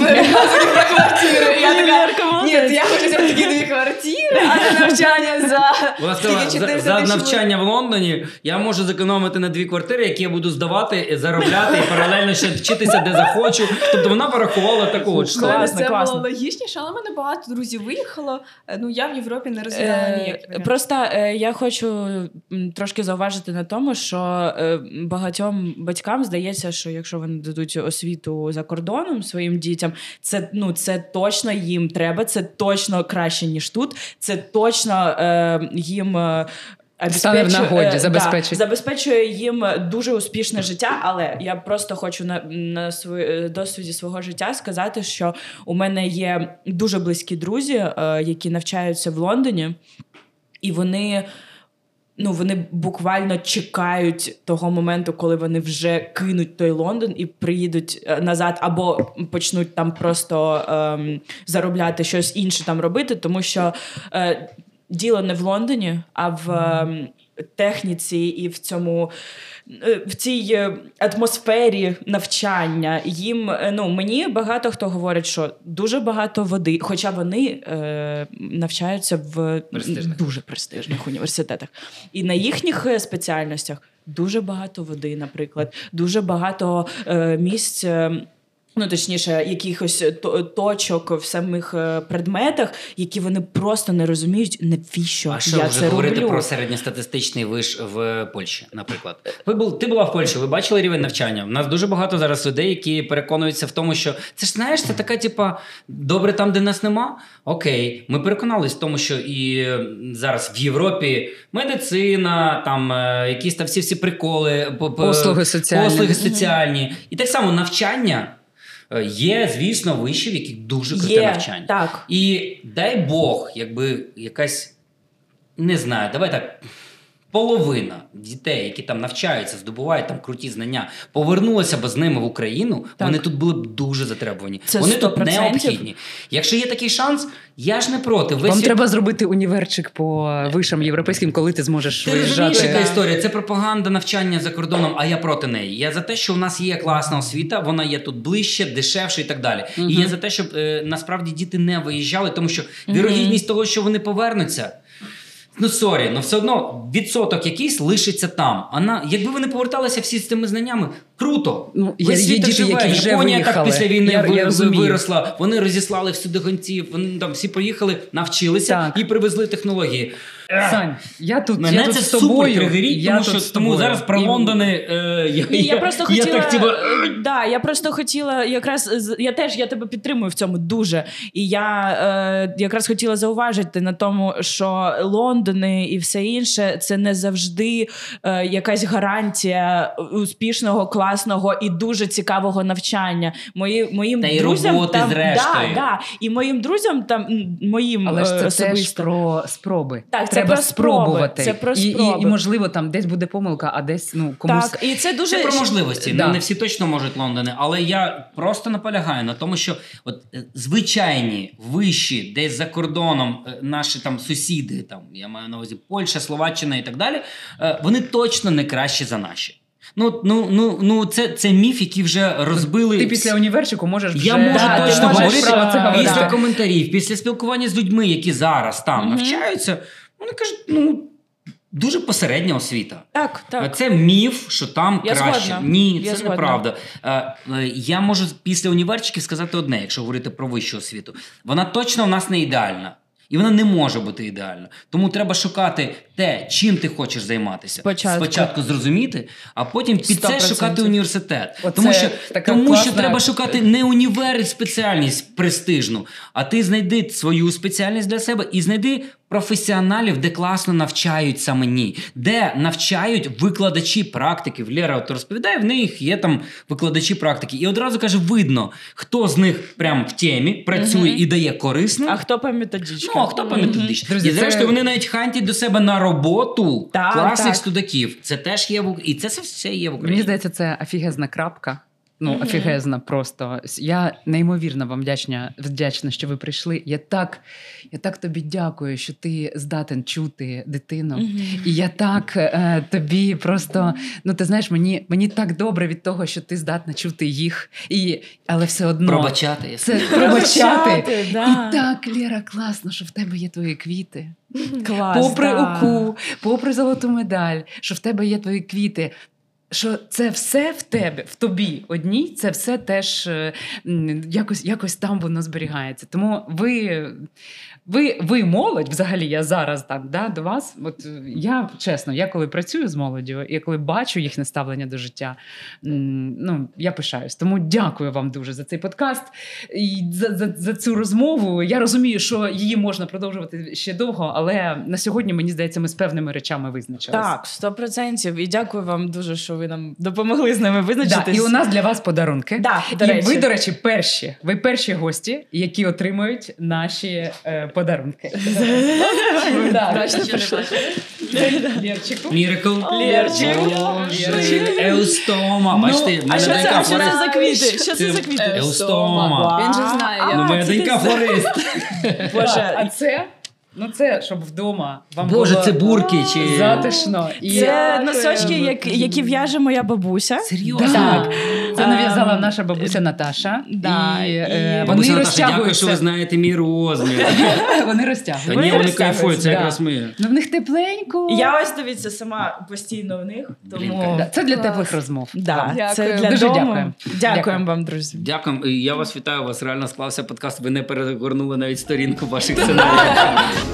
Я така, ні, я хочу взяти такі дві квартири, а не навчання за за, 400 за тисяч навчання в Лондоні я можу зекономити на дві квартири, які я буду здавати, заробляти і паралельно ще вчитися, де захочу. Тобто вона порахувала такого мене Класно, це класно. було логічніше, але в мене багато друзів виїхало. Е, Ну я в Європі не розглядала Е, ніяк. Просто е, я хочу трошки зауважити на тому, що е, багатьом батькам здається, що якщо вони дадуть освіту за кордоном своїм дітям, це ну це точно їм треба, це точно краще ніж тут. Це точно е, їм. Е, Стане в нагоді, е, забезпечить. Да, забезпечує їм дуже успішне життя, але я просто хочу на, на свої, досвіді свого життя сказати, що у мене є дуже близькі друзі, е, які навчаються в Лондоні, і вони. Ну, вони буквально чекають того моменту, коли вони вже кинуть той Лондон і приїдуть е, назад, або почнуть там просто ем, заробляти щось інше там робити, тому що е, діло не в Лондоні, а в ем, техніці і в цьому. е, В цій е, атмосфері навчання їм е, ну мені багато хто говорить, що дуже багато води, хоча вони е, навчаються в Престижних. дуже престижних університетах, і на їхніх спеціальностях дуже багато води, наприклад, дуже багато е, місць. Е, Ну, точніше, якихось точок в самих е, предметах, які вони просто не розуміють, навіщо А що я вже це говорити роблю. про середньостатистичний виш в Польщі, наприклад. Ви був, ти була в Польщі, ви бачили рівень навчання. У нас дуже багато зараз людей, які переконуються в тому, що це ж знаєш, це така, типа, добре там, де нас нема. Окей, ми переконались в тому, що і е, зараз в Європі медицина, там е, якісь там всі всі приколи, по- по- Послуги соціальні. послуги соціальні. І так само навчання. Е, Є, звісно, виші, в яких дуже круте Є, навчання. так. І дай Бог, якби якась, не знаю, давай так. Половина дітей, які там навчаються, здобувають там круті знання, повернулися б з ними в Україну, Так. вони тут були б дуже затребувані. Це вони тут 100%. необхідні. Якщо є такий шанс, я ж не проти. Ви Вам світ- треба зробити універчик по вишам європейським, коли ти зможеш Ти виїжджати. яка історія? Це пропаганда навчання за кордоном, а я проти неї. Я за те, що у нас є класна освіта, вона є тут ближче, дешевше і так далі. І я за те, щоб е, насправді діти не виїжджали, тому що вірогідність того, що вони повернуться. Ну, sorry, ну все одно відсоток якийсь лишиться там. А якби вони поверталися всі з цими знаннями, круто. Ну, є- світ живе. які вже Японія так після війни Я- я виросла. Вони розіслали всюди гонців. Вони там всі поїхали, навчилися Так. і привезли технології. Сань, я тут, Мене я тут це з супер тобою. тригерить, я тому що з тому тобою. зараз про І- Лондони. Е, я, І я просто хотіла, так, типу, е, да, я просто хотіла якраз з- я теж я тебе підтримую в цьому дуже. І я е, якраз хотіла зауважити на тому, що Лондони і все інше це не завжди е, якась гарантія успішного, класного і дуже цікавого навчання. Мої, моїм Та й друзям роботи, там зрештою. Да, да, і моїм друзям там м, моїм Але ж е, це теж особисто. про спроби. Так, Треба про спробувати. Це про І, і, і, можливо, там десь буде помилка, а десь ну комусь. Так, і це дуже Це про можливості. Да. Не всі точно можуть Лондони, але я просто наполягаю на тому, що от е, звичайні вищі, десь за кордоном, е, наші там сусіди, там я маю на увазі Польща, Словаччина і так далі, е, вони точно не кращі за наші. Ну, ну, ну, ну це, це міф, який вже розбили. Ти після університету можеш Я можу Да, точно говорити після коментарів, після спілкування з людьми, які зараз там Мгм. навчаються. Вони кажуть, ну дуже посередня освіта. так, так. Це міф, що там Я краще. згодна. Ні, Я це згодна. неправда. Е, е, Я можу після універчиків сказати одне, якщо говорити про вищу освіту. Вона точно в нас не ідеальна. І вона не може бути ідеальна. Тому треба шукати те, чим ти хочеш займатися. Спочатку. Спочатку зрозуміти, а потім під це 100%. шукати університет. Оце тому що, тому класна- що треба шукати не універ спеціальність престижну, а ти знайди свою спеціальність для себе і знайди професіоналів, де класно навчають саме де навчають викладачі практиків. Лера от розповідає, в них є там викладачі практики. І одразу каже: видно, хто з них прям в темі працює і дає корисне. А хто по методичкам? Ну, а хто по методичному? Друзі, І зрештою вони навіть хантять до себе на роботу Так, класних так. студаків. Це теж є в і це все- все є в Україні. Мені здається, це офігезна крапка. Ну, офігезна просто. Я неймовірно вам вдячна, вдячна, що ви прийшли. Я так, я так тобі дякую, що ти здатен чути дитину. І я так е, тобі просто, ну ти знаєш, мені, мені так добре від того, що ти здатна чути їх. І, але все одно Пробачати. це пробачати. І так, Лєра, класно, що в тебе є твої квіти. Клас, попри да. УКУ, попри золоту медаль, що в тебе є твої квіти. Що це все в тебе, в тобі одній, це все теж е, якось, якось там воно зберігається. Тому ви, ви, ви молодь, взагалі, я зараз там да, до вас. От е, я чесно, я коли працюю з молоддю, і коли бачу їхнє ставлення до життя, ну я пишаюсь. Тому дякую вам дуже за цей подкаст і за, за, за цю розмову. Я розумію, що її можна продовжувати ще довго, але на сьогодні мені здається, ми з певними речами визначилися. Так, сто процентів. І дякую вам дуже, що ви нам допомогли з ними Да, визначитись. і у нас для вас подарунки. Да, до і речі. ви, до речі, перші. Ви перші гості, які отримують наші е, подарунки. Так. Лєрчику. Лерчик. Лєрчик. Еустома. Бачите, в А мене донька що це за квіти? Що це за квіти? Еустома. Він же знає. Ну, моя донька флорист. Боже. а це, ну це, щоб вдома вам Боже, було це бурки чи... затишно. І це Дякую. носочки, як- які в'яже моя бабуся. Серйозно? Так, це нав'язала наша бабуся Наташа. да, і, і- е, Бабуся вони Наташа, дякую, що ви знаєте мій розмір. Вони Та розтягуються. ні, вони кайфують, це да. якраз ми. Ну в них тепленько. Я ось дивіться сама постійно в них. Тому Да, Це для Клас. теплих розмов. да, Дякую. це для Дуже дякуємо. Дякуємо Дякую. вам, друзі. Дякую. Я вас вітаю. У вас реально склався подкаст. Ви не перегорнули навіть сторінку ваших сценаріїв.